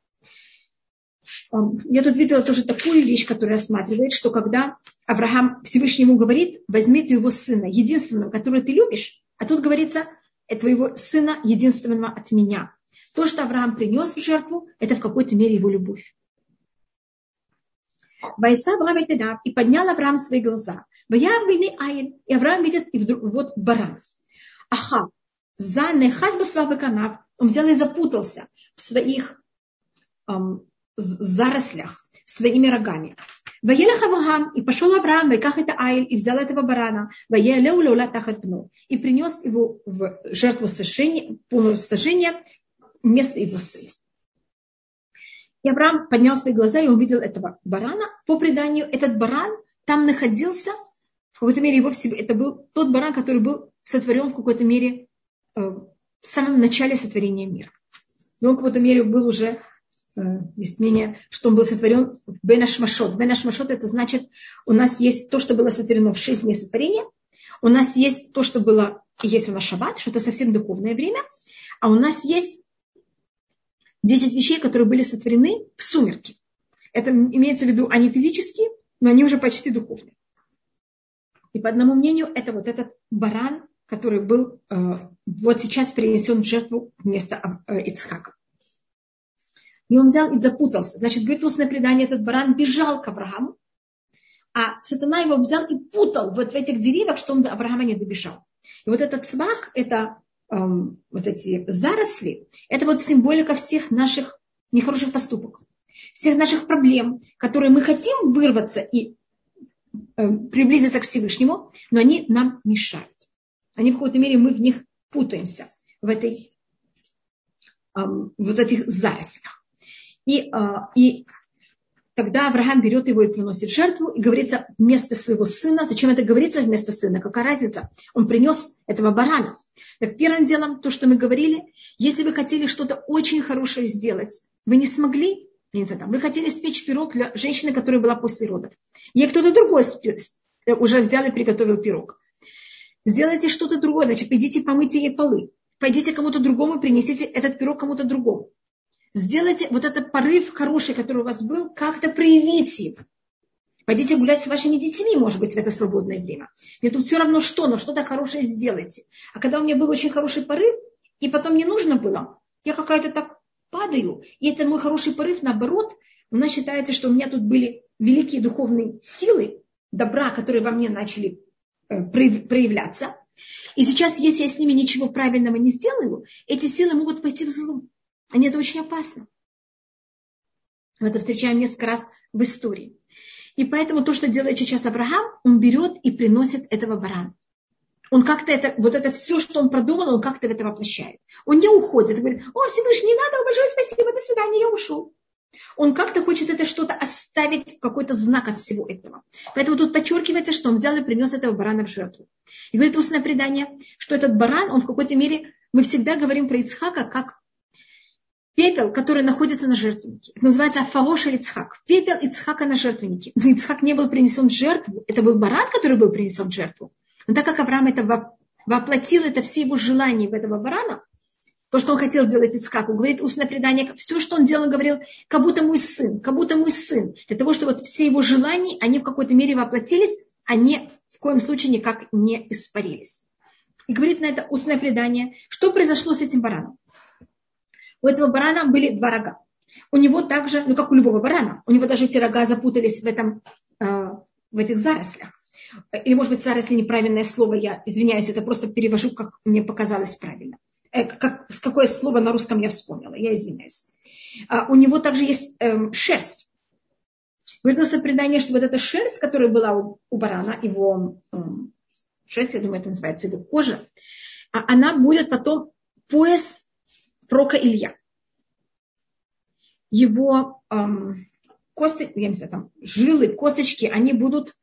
Я тут видела тоже такую вещь, которая рассматривает, что когда Авраам Всевышнему говорит, возьми твоего сына, единственного, которого ты любишь, а тут говорится, твоего сына, единственного от меня. То, что Авраам принес в жертву, это в какой-то мере его любовь. Вайса Авраам и поднял Авраам свои глаза. И Авраам видит, и вдруг вот баран. Аха, за нехаз канав, он взял и запутался в своих эм, зарослях, своими рогами. Ваелах Авраам, и пошел Авраам, и как это Айль, и взял этого барана, Ваелеу леула тахат бну, и принес его в жертву сожжения, сожжения вместо его сына. И Авраам поднял свои глаза и увидел этого барана. По преданию, этот баран там находился, в какой-то мере его в себе, это был тот баран, который был сотворен в какой-то мере э, в самом начале сотворения мира. Но он в какой-то мере был уже Э, есть мнение, что он был сотворен в Бенашмашот. Бенашмашот это значит, у нас есть то, что было сотворено в шесть дней сотворения, у нас есть то, что было, есть у нас шаббат, что это совсем духовное время, а у нас есть 10 вещей, которые были сотворены в сумерки. Это имеется в виду, они физические, но они уже почти духовные. И по одному мнению, это вот этот баран, который был э, вот сейчас принесен в жертву вместо э, Ицхака. И он взял и запутался. Значит, говорит устное предание, этот баран бежал к Аврааму, а сатана его взял и путал вот в этих деревьях, что он до Авраама не добежал. И вот этот свах, это эм, вот эти заросли, это вот символика всех наших нехороших поступок, всех наших проблем, которые мы хотим вырваться и э, приблизиться к Всевышнему, но они нам мешают. Они в какой-то мере мы в них путаемся, в этой, эм, вот этих зарослях. И, а, и тогда Авраам берет его и приносит жертву, и говорится вместо своего сына. Зачем это говорится вместо сына? Какая разница? Он принес этого барана. Так первым делом, то, что мы говорили, если вы хотели что-то очень хорошее сделать, вы не смогли, не вы хотели спечь пирог для женщины, которая была после родов. Ей кто-то другой уже взял и приготовил пирог. Сделайте что-то другое, значит, идите помыть ей полы. Пойдите кому-то другому, принесите этот пирог кому-то другому сделайте вот этот порыв хороший, который у вас был, как-то проявите его. Пойдите гулять с вашими детьми, может быть, в это свободное время. Мне тут все равно что, но что-то хорошее сделайте. А когда у меня был очень хороший порыв, и потом не нужно было, я какая-то так падаю, и это мой хороший порыв, наоборот, у нас считается, что у меня тут были великие духовные силы, добра, которые во мне начали э, проявляться. И сейчас, если я с ними ничего правильного не сделаю, эти силы могут пойти в зло. Они это очень опасно. Мы это встречаем несколько раз в истории. И поэтому то, что делает сейчас Авраам, он берет и приносит этого барана. он как-то это, вот это все, что он продумал, он как-то в это воплощает. Он не уходит, говорит, о, Всевышний, не надо, большое спасибо, до свидания, я ушел. Он как-то хочет это что-то оставить, какой-то знак от всего этого. Поэтому тут подчеркивается, что он взял и принес этого барана в жертву. И говорит устное предание, что этот баран, он в какой-то мере, мы всегда говорим про Ицхака как пепел, который находится на жертвеннике. Это называется Афарош или Ицхак. Пепел Ицхака на жертвеннике. Но Ицхак не был принесен в жертву. Это был баран, который был принесен в жертву. Но так как Авраам это воплотил, это все его желания в этого барана, то, что он хотел делать Ицхаку, говорит устное предание, все, что он делал, говорил, как будто мой сын, как будто мой сын. Для того, чтобы вот все его желания, они в какой-то мере воплотились, они в коем случае никак не испарились. И говорит на это устное предание, что произошло с этим бараном. У этого барана были два рога. У него также, ну как у любого барана, у него даже эти рога запутались в, этом, э, в этих зарослях. Или, может быть, заросли неправильное слово, я извиняюсь, это просто перевожу, как мне показалось правильно. Э, как, какое слово на русском я вспомнила, я извиняюсь. А, у него также есть э, шерсть. Говорится предание, что вот эта шерсть, которая была у, у барана, его э, шерсть, я думаю, это называется его кожа, а она будет потом пояс прока Илья. Его эм, косты, я не знаю, там, жилы, косточки, они будут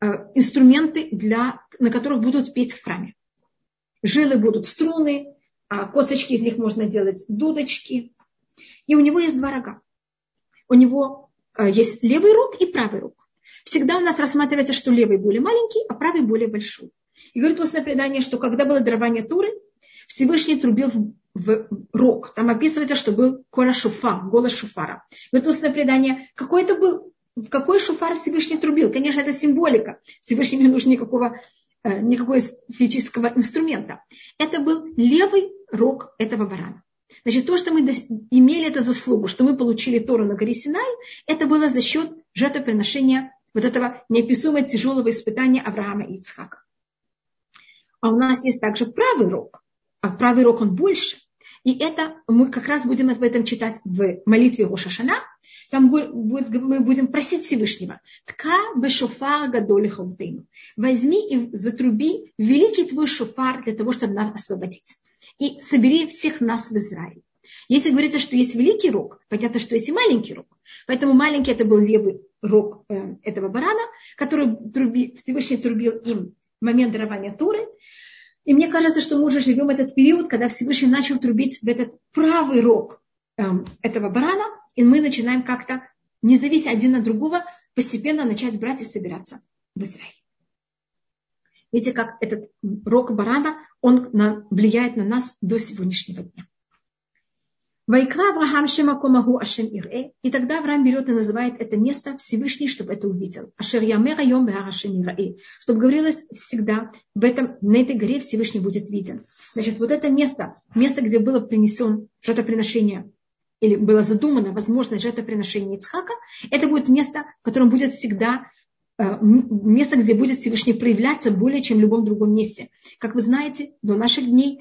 э, инструменты, для, на которых будут петь в храме. Жилы будут струны, а косточки из них можно делать дудочки. И у него есть два рога. У него э, есть левый рог и правый рог. Всегда у нас рассматривается, что левый более маленький, а правый более большой. И говорит устное предание, что когда было дарование Туры, Всевышний трубил в, рог. Там описывается, что был кора шуфа, голос шуфара. Говорит устное предание, какой это был, в какой шуфар Всевышний трубил? Конечно, это символика. Всевышнему не нужно никакого, э, никакого физического инструмента. Это был левый рог этого барана. Значит, то, что мы имели это заслугу, что мы получили Тору на горе Синай, это было за счет жертвоприношения вот этого неописуемого тяжелого испытания Авраама и Ицхака. А у нас есть также правый рог а правый рог он больше. И это мы как раз будем об этом читать в молитве Рошашана. Там мы будем просить Всевышнего. Тка бешофар гадоли хаутейну. Возьми и затруби великий твой шофар для того, чтобы нас освободить. И собери всех нас в Израиле. Если говорится, что есть великий рог, понятно, что есть и маленький рог. Поэтому маленький это был левый рог э, этого барана, который труби, Всевышний трубил им в момент дарования Туры. И мне кажется, что мы уже живем этот период, когда Всевышний начал трубить в этот правый рог эм, этого барана, и мы начинаем как-то, не завися один от другого, постепенно начать брать и собираться в Израиль. Видите, как этот рог барана, он влияет на нас до сегодняшнего дня. Вайкра Авраам Шемакомаху Ашем Ире. И тогда Авраам берет и называет это место Всевышний, чтобы это увидел. Ашер Ямера Йом Ашем Ире. Чтобы говорилось всегда, в этом, на этой горе Всевышний будет виден. Значит, вот это место, место, где было принесен жертвоприношение, или было задумано возможность жертвоприношения Ицхака, это будет место, в котором будет всегда э, место, где будет Всевышний проявляться более, чем в любом другом месте. Как вы знаете, до наших дней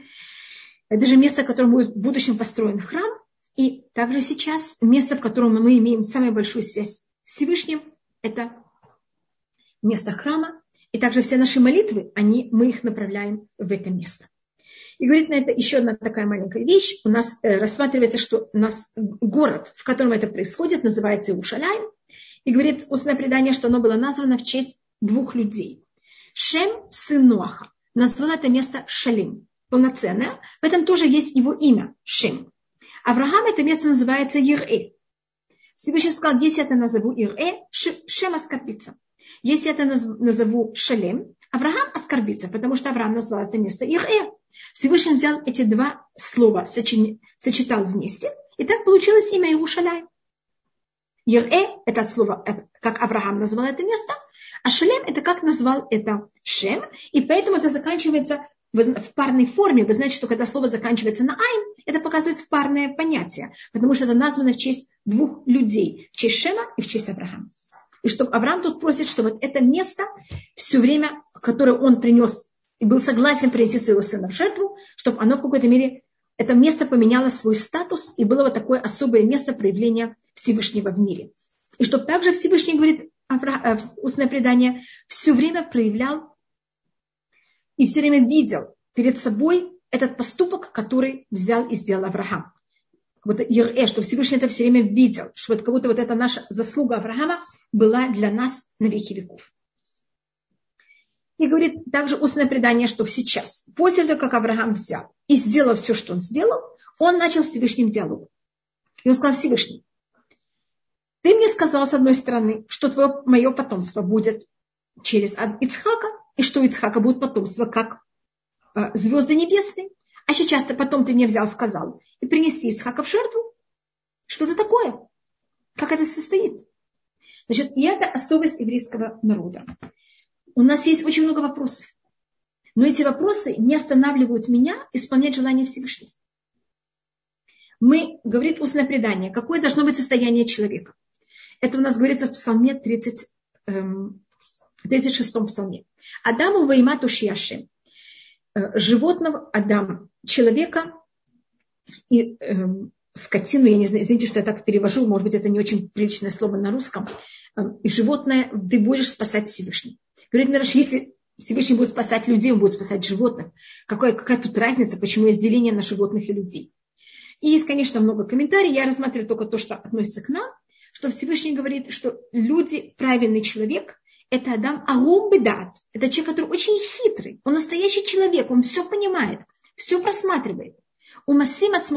это же место, в котором будет в будущем построен храм. И также сейчас место, в котором мы имеем самую большую связь с Всевышним, это место храма. И также все наши молитвы, они, мы их направляем в это место. И говорит на это еще одна такая маленькая вещь. У нас э, рассматривается, что у нас город, в котором это происходит, называется Ушаляй. И говорит устное предание, что оно было названо в честь двух людей. Шем, сын Нуаха, назвал это место Шалим полноценное. В этом тоже есть его имя, Шем. Авраам это место называется Ирэ. Всевышний сказал, если это назову Ирэ, Шем оскорбится. Если это назову Шалем, Авраам оскорбится, потому что Авраам назвал это место Ирэ. Всевышний взял эти два слова, сочетал вместе, и так получилось имя Иерушаляй. Ирэ – это от слова, как Авраам назвал это место, а Шалем – это как назвал это Шем, и поэтому это заканчивается в парной форме, вы знаете, что когда слово заканчивается на «айн», это показывает парное понятие, потому что это названо в честь двух людей, в честь Шема и в честь Авраама. И что Авраам тут просит, что вот это место все время, которое он принес и был согласен принести своего сына в жертву, чтобы оно в какой-то мере, это место поменяло свой статус и было вот такое особое место проявления Всевышнего в мире. И чтобы также Всевышний, говорит. Э, устное предание, все время проявлял и все время видел перед собой этот поступок, который взял и сделал Авраам. Вот Ирэ, что Всевышний это все время видел, что вот как будто вот эта наша заслуга Авраама была для нас на веки веков. И говорит также устное предание, что сейчас, после того, как Авраам взял и сделал все, что он сделал, он начал Всевышним диалог. И он сказал Всевышний, ты мне сказал с одной стороны, что твое, мое потомство будет через Ицхака, и что у Ицхака будет потомство, как э, звезды небесные. А сейчас ты потом ты мне взял, сказал, и принести Ицхака в жертву. Что это такое? Как это состоит? Значит, и это особость еврейского народа. У нас есть очень много вопросов. Но эти вопросы не останавливают меня исполнять желание Всевышнего. Мы, говорит устное предание, какое должно быть состояние человека. Это у нас говорится в псалме 30, эм, 36 псалме. Адаму ваймату шиашем. Э, животного Адам, человека и эм, скотину, я не знаю, извините, что я так перевожу, может быть, это не очень приличное слово на русском, эм, и животное ты будешь спасать Всевышний. Говорит Мираш, если Всевышний будет спасать людей, он будет спасать животных. Какая, какая тут разница, почему есть деление на животных и людей? И есть, конечно, много комментариев. Я рассматриваю только то, что относится к нам что Всевышний говорит, что люди, правильный человек, это Адам Агумбедат. Это человек, который очень хитрый. Он настоящий человек, он все понимает, все просматривает. У Масим от.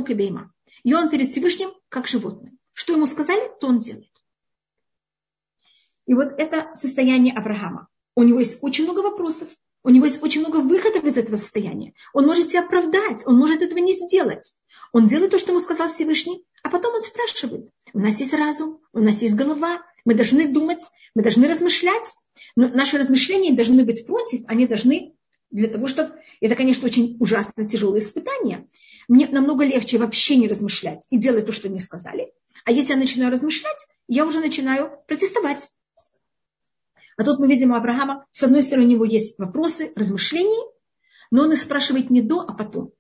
И он перед Всевышним как животное. Что ему сказали, то он делает. И вот это состояние Авраама. У него есть очень много вопросов, у него есть очень много выходов из этого состояния. Он может себя оправдать, он может этого не сделать. Он делает то, что ему сказал Всевышний, а потом он спрашивает. У нас есть разум, у нас есть голова, мы должны думать, мы должны размышлять. Но наши размышления должны быть против, они должны для того, чтобы... Это, конечно, очень ужасно тяжелое испытание. Мне намного легче вообще не размышлять и делать то, что мне сказали. А если я начинаю размышлять, я уже начинаю протестовать. А тут мы видим у Авраама, с одной стороны, у него есть вопросы, размышления, но он их спрашивает не до, а потом.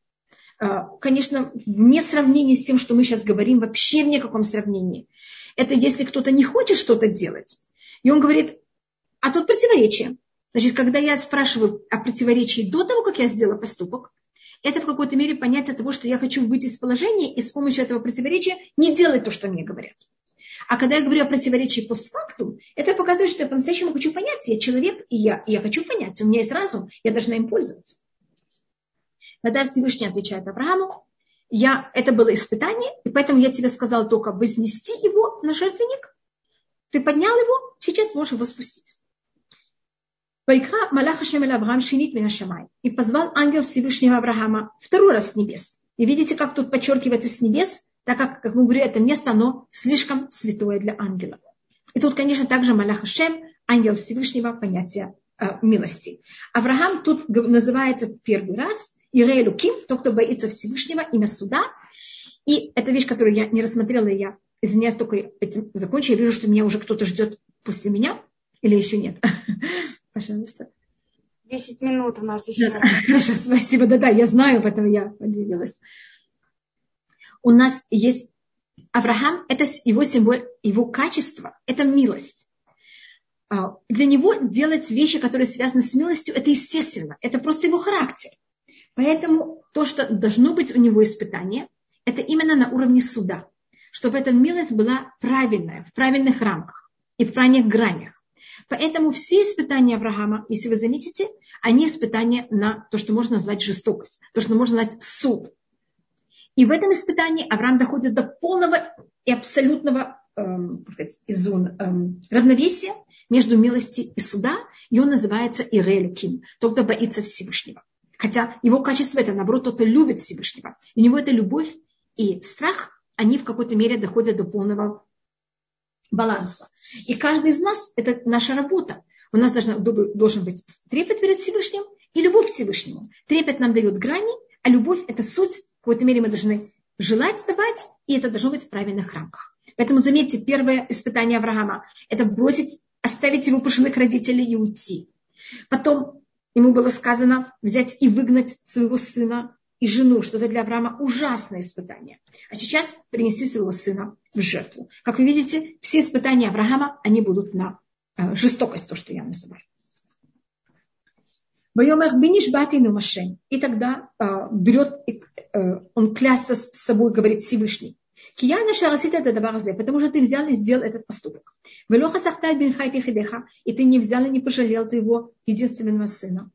А, конечно, вне сравнения с тем, что мы сейчас говорим, вообще в никаком сравнении. Это если кто-то не хочет что-то делать, и он говорит, а тут противоречие. Значит, когда я спрашиваю о противоречии до того, как я сделала поступок, это в какой-то мере понятие того, что я хочу выйти из положения и с помощью этого противоречия не делать то, что мне говорят. А когда я говорю о противоречии постфактум, это показывает, что я по-настоящему хочу понять. Я человек, и я, и я хочу понять. У меня есть разум, я должна им пользоваться. Тогда Всевышний отвечает Аврааму, я, это было испытание, и поэтому я тебе сказал только вознести его на жертвенник. Ты поднял его, сейчас можешь его спустить. И позвал ангел Всевышнего Авраама второй раз с небес. И видите, как тут подчеркивается с небес, так как, как мы говорим, это место, оно слишком святое для ангела. И тут, конечно, также Малах Хашем, ангел Всевышнего, понятие э, милости. Авраам тут называется первый раз – Ирея Луким, тот, кто боится Всевышнего, имя суда. И это вещь, которую я не рассмотрела, и я извиняюсь, только этим закончу. Я вижу, что меня уже кто-то ждет после меня, или еще нет. Пожалуйста. Десять минут у нас еще. Хорошо, спасибо. Да-да, я знаю, поэтому я поделилась. У нас есть Авраам, это его символ, его качество, это милость. А, для него делать вещи, которые связаны с милостью, это естественно, это просто его характер. Поэтому то, что должно быть у него испытание, это именно на уровне суда. Чтобы эта милость была правильная, в правильных рамках и в правильных гранях. Поэтому все испытания Авраама, если вы заметите, они испытания на то, что можно назвать жестокость, то, что можно назвать суд. И в этом испытании Авраам доходит до полного и абсолютного эм, изун, эм, равновесия между милостью и суда, и он называется Ирелюким, тот, кто боится Всевышнего. Хотя его качество это, наоборот, тот, кто любит Всевышнего. И у него это любовь и страх, они в какой-то мере доходят до полного баланса. И каждый из нас, это наша работа. У нас должен, должен быть трепет перед Всевышним и любовь к Всевышнему. Трепет нам дает грани, а любовь – это суть. В какой-то мере мы должны желать давать, и это должно быть в правильных рамках. Поэтому заметьте, первое испытание Авраама – это бросить, оставить его пожилых родителей и уйти. Потом ему было сказано взять и выгнать своего сына и жену, что это для Авраама ужасное испытание. А сейчас принести своего сына в жертву. Как вы видите, все испытания Авраама, они будут на э, жестокость, то, что я называю. И тогда э, берет, э, он клясться с собой, говорит Всевышний. Кияна шарасит это дабаразе, потому что ты взял и сделал этот поступок. Велоха сахтай бин хайти хидеха, и ты не взял и не пожалел ты его единственного сына.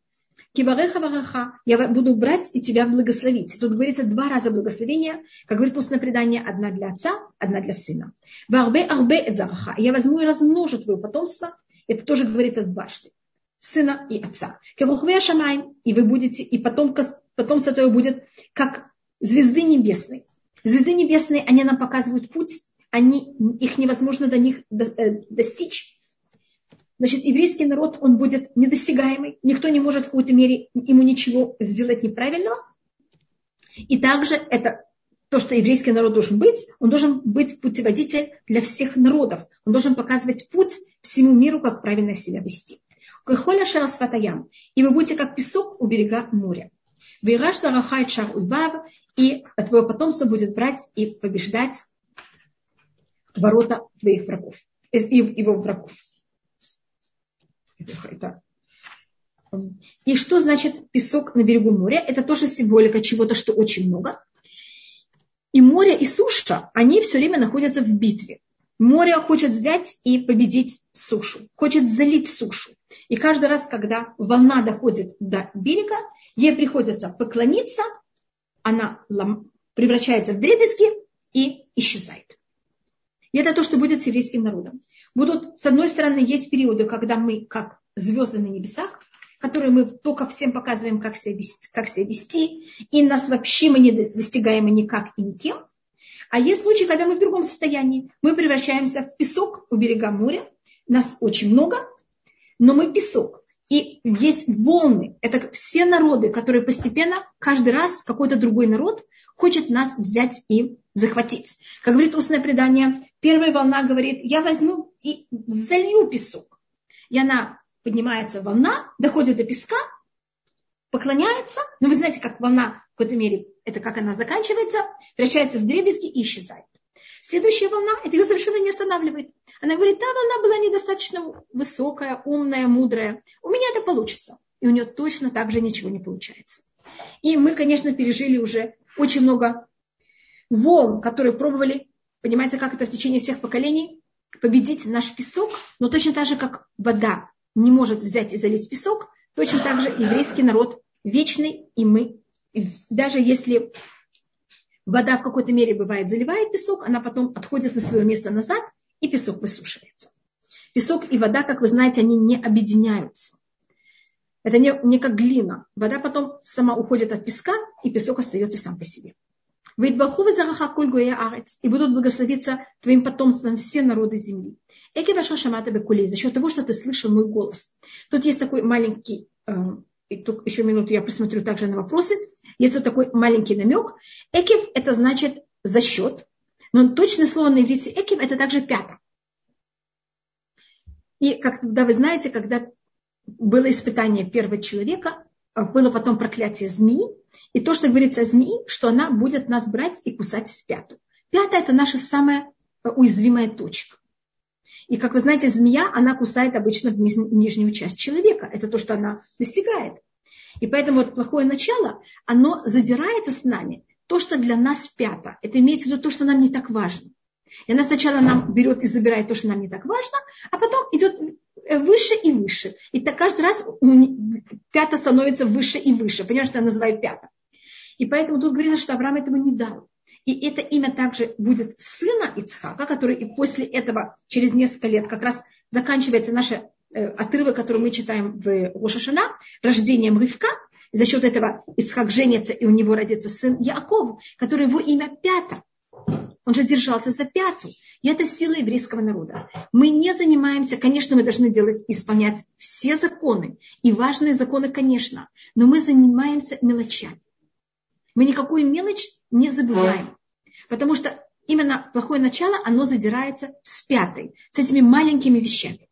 Кивареха вараха, я буду брать и тебя благословить. Тут говорится два раза благословения, как говорит устное предание, одна для отца, одна для сына. Варбе арбе эдзараха, я возьму и размножу твое потомство, это тоже говорится дважды сына и отца. Кевухвея шамай, и вы будете, и потомка, потомство твое будет как звезды небесной. Звезды небесные, они нам показывают путь, они, их невозможно до них э, достичь. Значит, еврейский народ, он будет недостигаемый, никто не может в какой-то мере ему ничего сделать неправильного. И также это то, что еврейский народ должен быть, он должен быть путеводитель для всех народов. Он должен показывать путь всему миру, как правильно себя вести. Кахоля шарасватаям. И вы будете как песок у берега моря. Вейраш дарахай шар ульбав. И твое потомство будет брать и побеждать ворота твоих врагов. Его врагов. И что значит песок на берегу моря? Это тоже символика чего-то, что очень много. И море, и суша, они все время находятся в битве. Море хочет взять и победить сушу, хочет залить сушу. И каждый раз, когда волна доходит до берега, ей приходится поклониться, она превращается в дребезги и исчезает. И это то, что будет с еврейским народом. Будут, с одной стороны, есть периоды, когда мы, как звезды на небесах, которые мы только всем показываем, как себя вести, как себя вести и нас вообще мы не достигаем никак и никем. А есть случаи, когда мы в другом состоянии. Мы превращаемся в песок у берега моря. Нас очень много, но мы песок. И есть волны. Это все народы, которые постепенно, каждый раз какой-то другой народ хочет нас взять и захватить. Как говорит устное предание, первая волна говорит, я возьму и залью песок. И она поднимается волна, доходит до песка, поклоняется, но вы знаете, как волна в какой-то мере, это как она заканчивается, превращается в дребезги и исчезает. Следующая волна, это ее совершенно не останавливает. Она говорит, та волна была недостаточно высокая, умная, мудрая. У меня это получится. И у нее точно так же ничего не получается. И мы, конечно, пережили уже очень много волн, которые пробовали, понимаете, как это в течение всех поколений, победить наш песок, но точно так же, как вода не может взять и залить песок, точно так же еврейский народ вечный, и мы, даже если вода в какой-то мере бывает заливает песок, она потом отходит на свое место назад, и песок высушивается. Песок и вода, как вы знаете, они не объединяются. Это не, не как глина. Вода потом сама уходит от песка, и песок остается сам по себе. И будут благословиться твоим потомством все народы земли. Эки ваша шамата за счет того, что ты слышал мой голос. Тут есть такой маленький, и тут еще минуту я посмотрю также на вопросы. Есть вот такой маленький намек. Экив это значит за счет, но точное слово на иврите экив это также пята. И когда вы знаете, когда было испытание первого человека, было потом проклятие змеи, и то, что говорится о змеи, что она будет нас брать и кусать в пяту. Пятая – это наша самая э, уязвимая точка. И, как вы знаете, змея, она кусает обычно в нижнюю часть человека. Это то, что она достигает. И поэтому вот плохое начало, оно задирается с нами. То, что для нас пято. Это имеется в виду то, что нам не так важно. И она сначала нам берет и забирает то, что нам не так важно, а потом идет э, выше и выше. И так каждый раз пята становится выше и выше. Понимаешь, что я называю пята. И поэтому тут говорится, что Авраам этого не дал. И это имя также будет сына Ицхака, который и после этого, через несколько лет, как раз заканчивается наша э, отрывок, который мы читаем в Рошашана, рождением Рывка. за счет этого Ицхак женится, и у него родится сын Яков, который его имя Пятр. Он же держался за пяту. И это сила еврейского народа. Мы не занимаемся, конечно, мы должны делать, исполнять все законы. И важные законы, конечно. Но мы занимаемся мелочами. Мы никакую мелочь не забываем. Потому что именно плохое начало, оно задирается с пятой, с этими маленькими вещами.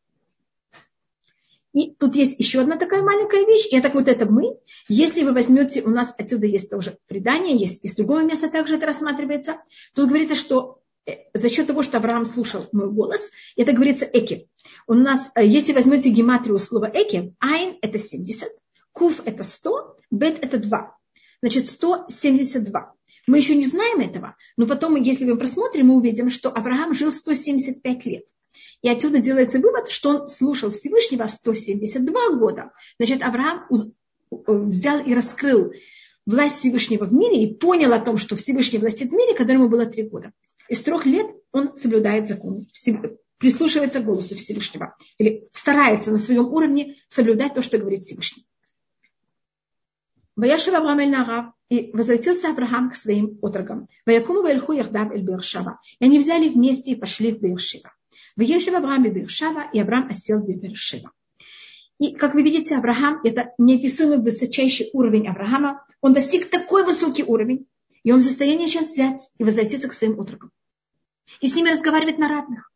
И тут есть еще одна такая маленькая вещь, и это вот это мы. Если вы возьмете, у нас отсюда есть тоже предание, есть из другого места также это рассматривается, тут говорится, что э, за счет того, что Авраам слушал мой голос, это говорится эки. У нас, э, если возьмете гематрию слова эки, айн это 70, Куф – это 100, бет – это 2. Значит, 172. Мы еще не знаем этого, но потом, если мы просмотрим, мы увидим, что Авраам жил 175 лет. И отсюда делается вывод, что он слушал Всевышнего 172 года. Значит, Авраам взял и раскрыл власть Всевышнего в мире и понял о том, что Всевышний властит в мире, когда ему было три года. Из трех лет он соблюдает закон, прислушивается к голосу Всевышнего или старается на своем уровне соблюдать то, что говорит Всевышний. Ваяшев Авраам эль Нарав, и возвратился Авраам к своим отрогам. Ваякуму ваэльху яхдав эль. И они взяли вместе и пошли в Бершива. Ваешев Авраам и Бершава, и Авраам осел в Бершива. И, как вы видите, Авраам – это неописуемый высочайший уровень Авраама. Он достиг такой высокий уровень, и он в состоянии сейчас взять и возвратиться к своим отрокам. И с ними разговаривать на равных.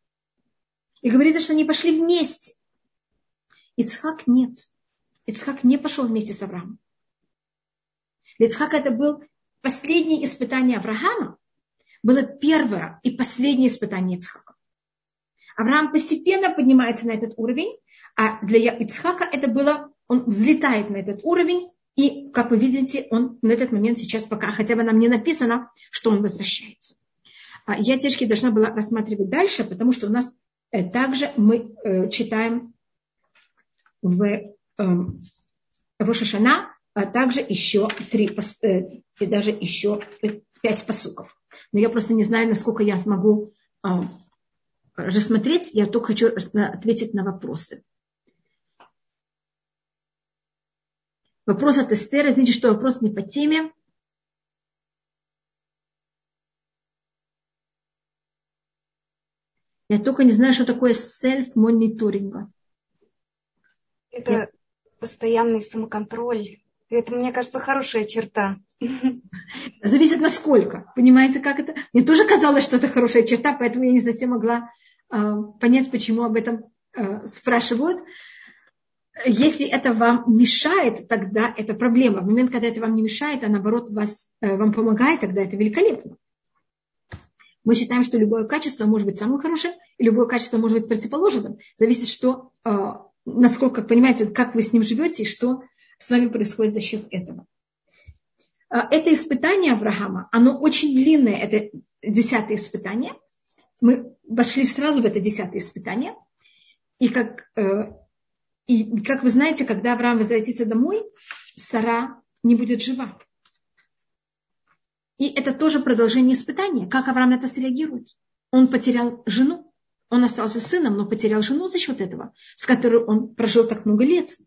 И говорится, что они пошли вместе. Ицхак нет. Ицхак не пошел вместе с Авраамом. Ицхак это был последнее испытание Авраама, было первое и последнее испытание Ицхака. Авраам постепенно поднимается на этот уровень, а для Ицхака это было, он взлетает на этот уровень, и, как вы видите, он на этот момент сейчас пока, хотя бы нам не написано, что он возвращается. А я, девочки, должна была рассматривать дальше, потому что у нас э, также мы э, читаем в эм, Рошашана, а также еще три, э, и даже еще пять посуков. Но я просто не знаю, насколько я смогу рассмотреть, я только хочу ответить на вопросы. Вопрос от Эстера. Знаете, что вопрос не по теме. Я только не знаю, что такое селф-мониторинга. Это Я... постоянный самоконтроль. Это, мне кажется, хорошая черта. Зависит насколько. Понимаете, как это? Мне тоже казалось, что это хорошая черта, поэтому я не совсем могла понять, почему об этом э, спрашивают. Если это вам мешает, тогда это проблема. В момент, когда это вам не мешает, а наоборот вас, э, вам помогает, тогда это великолепно. Мы считаем, что любое качество может быть самым хорошим, и любое качество может быть противоположным. Зависит, что, э, насколько, понимаете, как вы с ним живете и что с вами происходит за счет этого. Это испытание Авраама, оно очень длинное, это десятое испытание. Мы вошли сразу в это десятое испытание. И как и как вы знаете, когда Авраам возвратится домой, Сара не будет жива. И это тоже продолжение испытания. Как Авраам на это среагирует? Он потерял жену. Он остался сыном, но потерял жену за счет этого, с которой он прожил так много лет.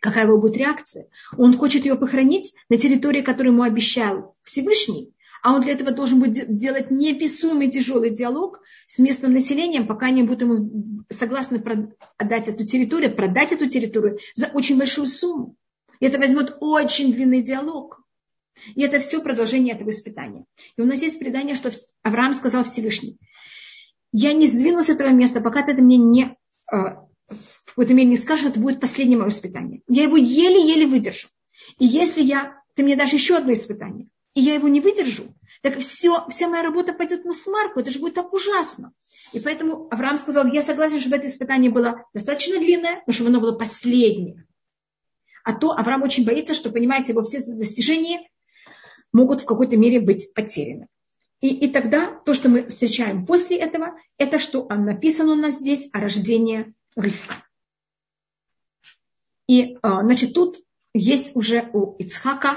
Какая его будет реакция? Он хочет ее похоронить на территории, которую ему обещал Всевышний а он для этого должен будет делать неописуемый тяжелый диалог с местным населением, пока они будут ему согласны отдать эту территорию, продать эту территорию за очень большую сумму. И это возьмет очень длинный диалог. И это все продолжение этого испытания. И у нас есть предание, что Авраам сказал Всевышний, я не сдвинусь с этого места, пока ты это мне не, а, в какой-то не скажешь, это будет последнее мое испытание. Я его еле-еле выдержу. И если я, ты мне дашь еще одно испытание, и я его не выдержу, так все, вся моя работа пойдет на смарку, это же будет так ужасно. И поэтому Авраам сказал, я согласен, чтобы это испытание было достаточно длинное, но чтобы оно было последнее. А то Авраам очень боится, что, понимаете, его все достижения могут в какой-то мере быть потеряны. И, и тогда то, что мы встречаем после этого, это что написано у нас здесь о рождении Ривка. И, а, значит, тут есть уже у Ицхака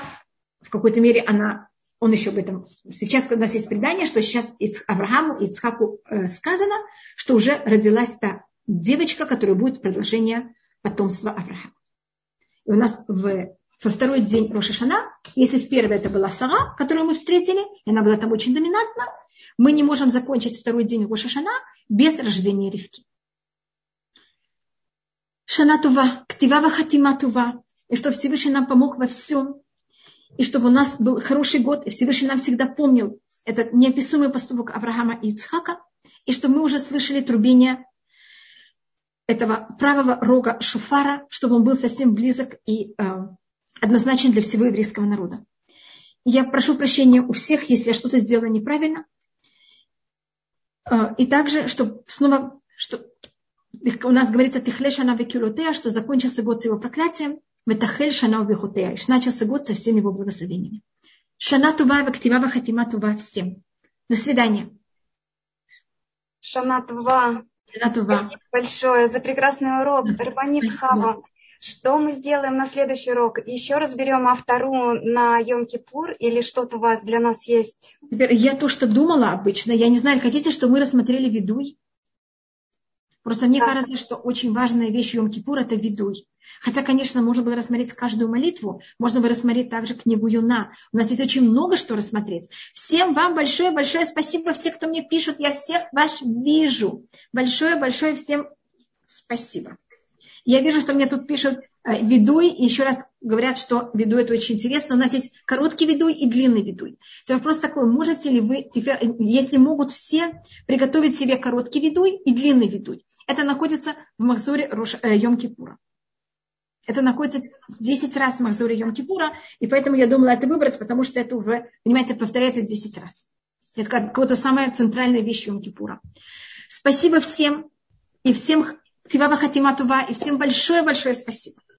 в какой-то мере она, он еще об этом, сейчас у нас есть предание, что сейчас Аврааму и Ицхаку э, сказано, что уже родилась та девочка, которая будет продолжение потомства Авраама. И у нас в, во второй день Рошашана, если в первый это была Сара, которую мы встретили, и она была там очень доминантна, мы не можем закончить второй день Рошашана без рождения Ривки. Шанатува, ктива хатиматува, и что Всевышний нам помог во всем, и чтобы у нас был хороший год, и Всевышний нам всегда помнил этот неописуемый поступок Авраама и Ицхака, и чтобы мы уже слышали трубение этого правого рога шуфара, чтобы он был совсем близок и э, однозначен для всего еврейского народа. Я прошу прощения у всех, если я что-то сделала неправильно. Э, и также, чтобы снова, что у нас говорится тихлешана векюлотея, что закончился год с его проклятием. Метахель Шана Убихутеяш. Начался год со всеми его благословениями. Шана Тува, Вактива, Хатима Тува всем. До свидания. Шана Тува. Шана Тува. Спасибо большое за прекрасный урок. Рабанит Хава. Что мы сделаем на следующий урок? Еще разберем автору на Йом-Кипур или что-то у вас для нас есть? Я то, что думала обычно. Я не знаю, хотите, что мы рассмотрели Ведуй? Просто мне да. кажется, что очень важная вещь Йом-Кипур – это Ведуй. Хотя, конечно, можно было рассмотреть каждую молитву, можно было рассмотреть также книгу Юна. У нас есть очень много что рассмотреть. Всем вам большое-большое спасибо, все, кто мне пишут, я всех вас вижу. Большое-большое всем спасибо. Я вижу, что мне тут пишут э, ведуй, и еще раз говорят, что ведуй это очень интересно. У нас есть короткий ведуй и длинный ведуй. Вопрос такой, можете ли вы, если могут все, приготовить себе короткий ведуй и длинный ведуй? Это находится в Махзуре э, Йом-Кипура. Это находится 10 раз в Махзуре Йом-Кипура, и поэтому я думала это выбрать, потому что это уже, понимаете, повторяется 10 раз. Это какая-то самая центральная вещь Йом-Кипура. Спасибо всем и всем Тивава Хатима Тува. И всем большое-большое спасибо.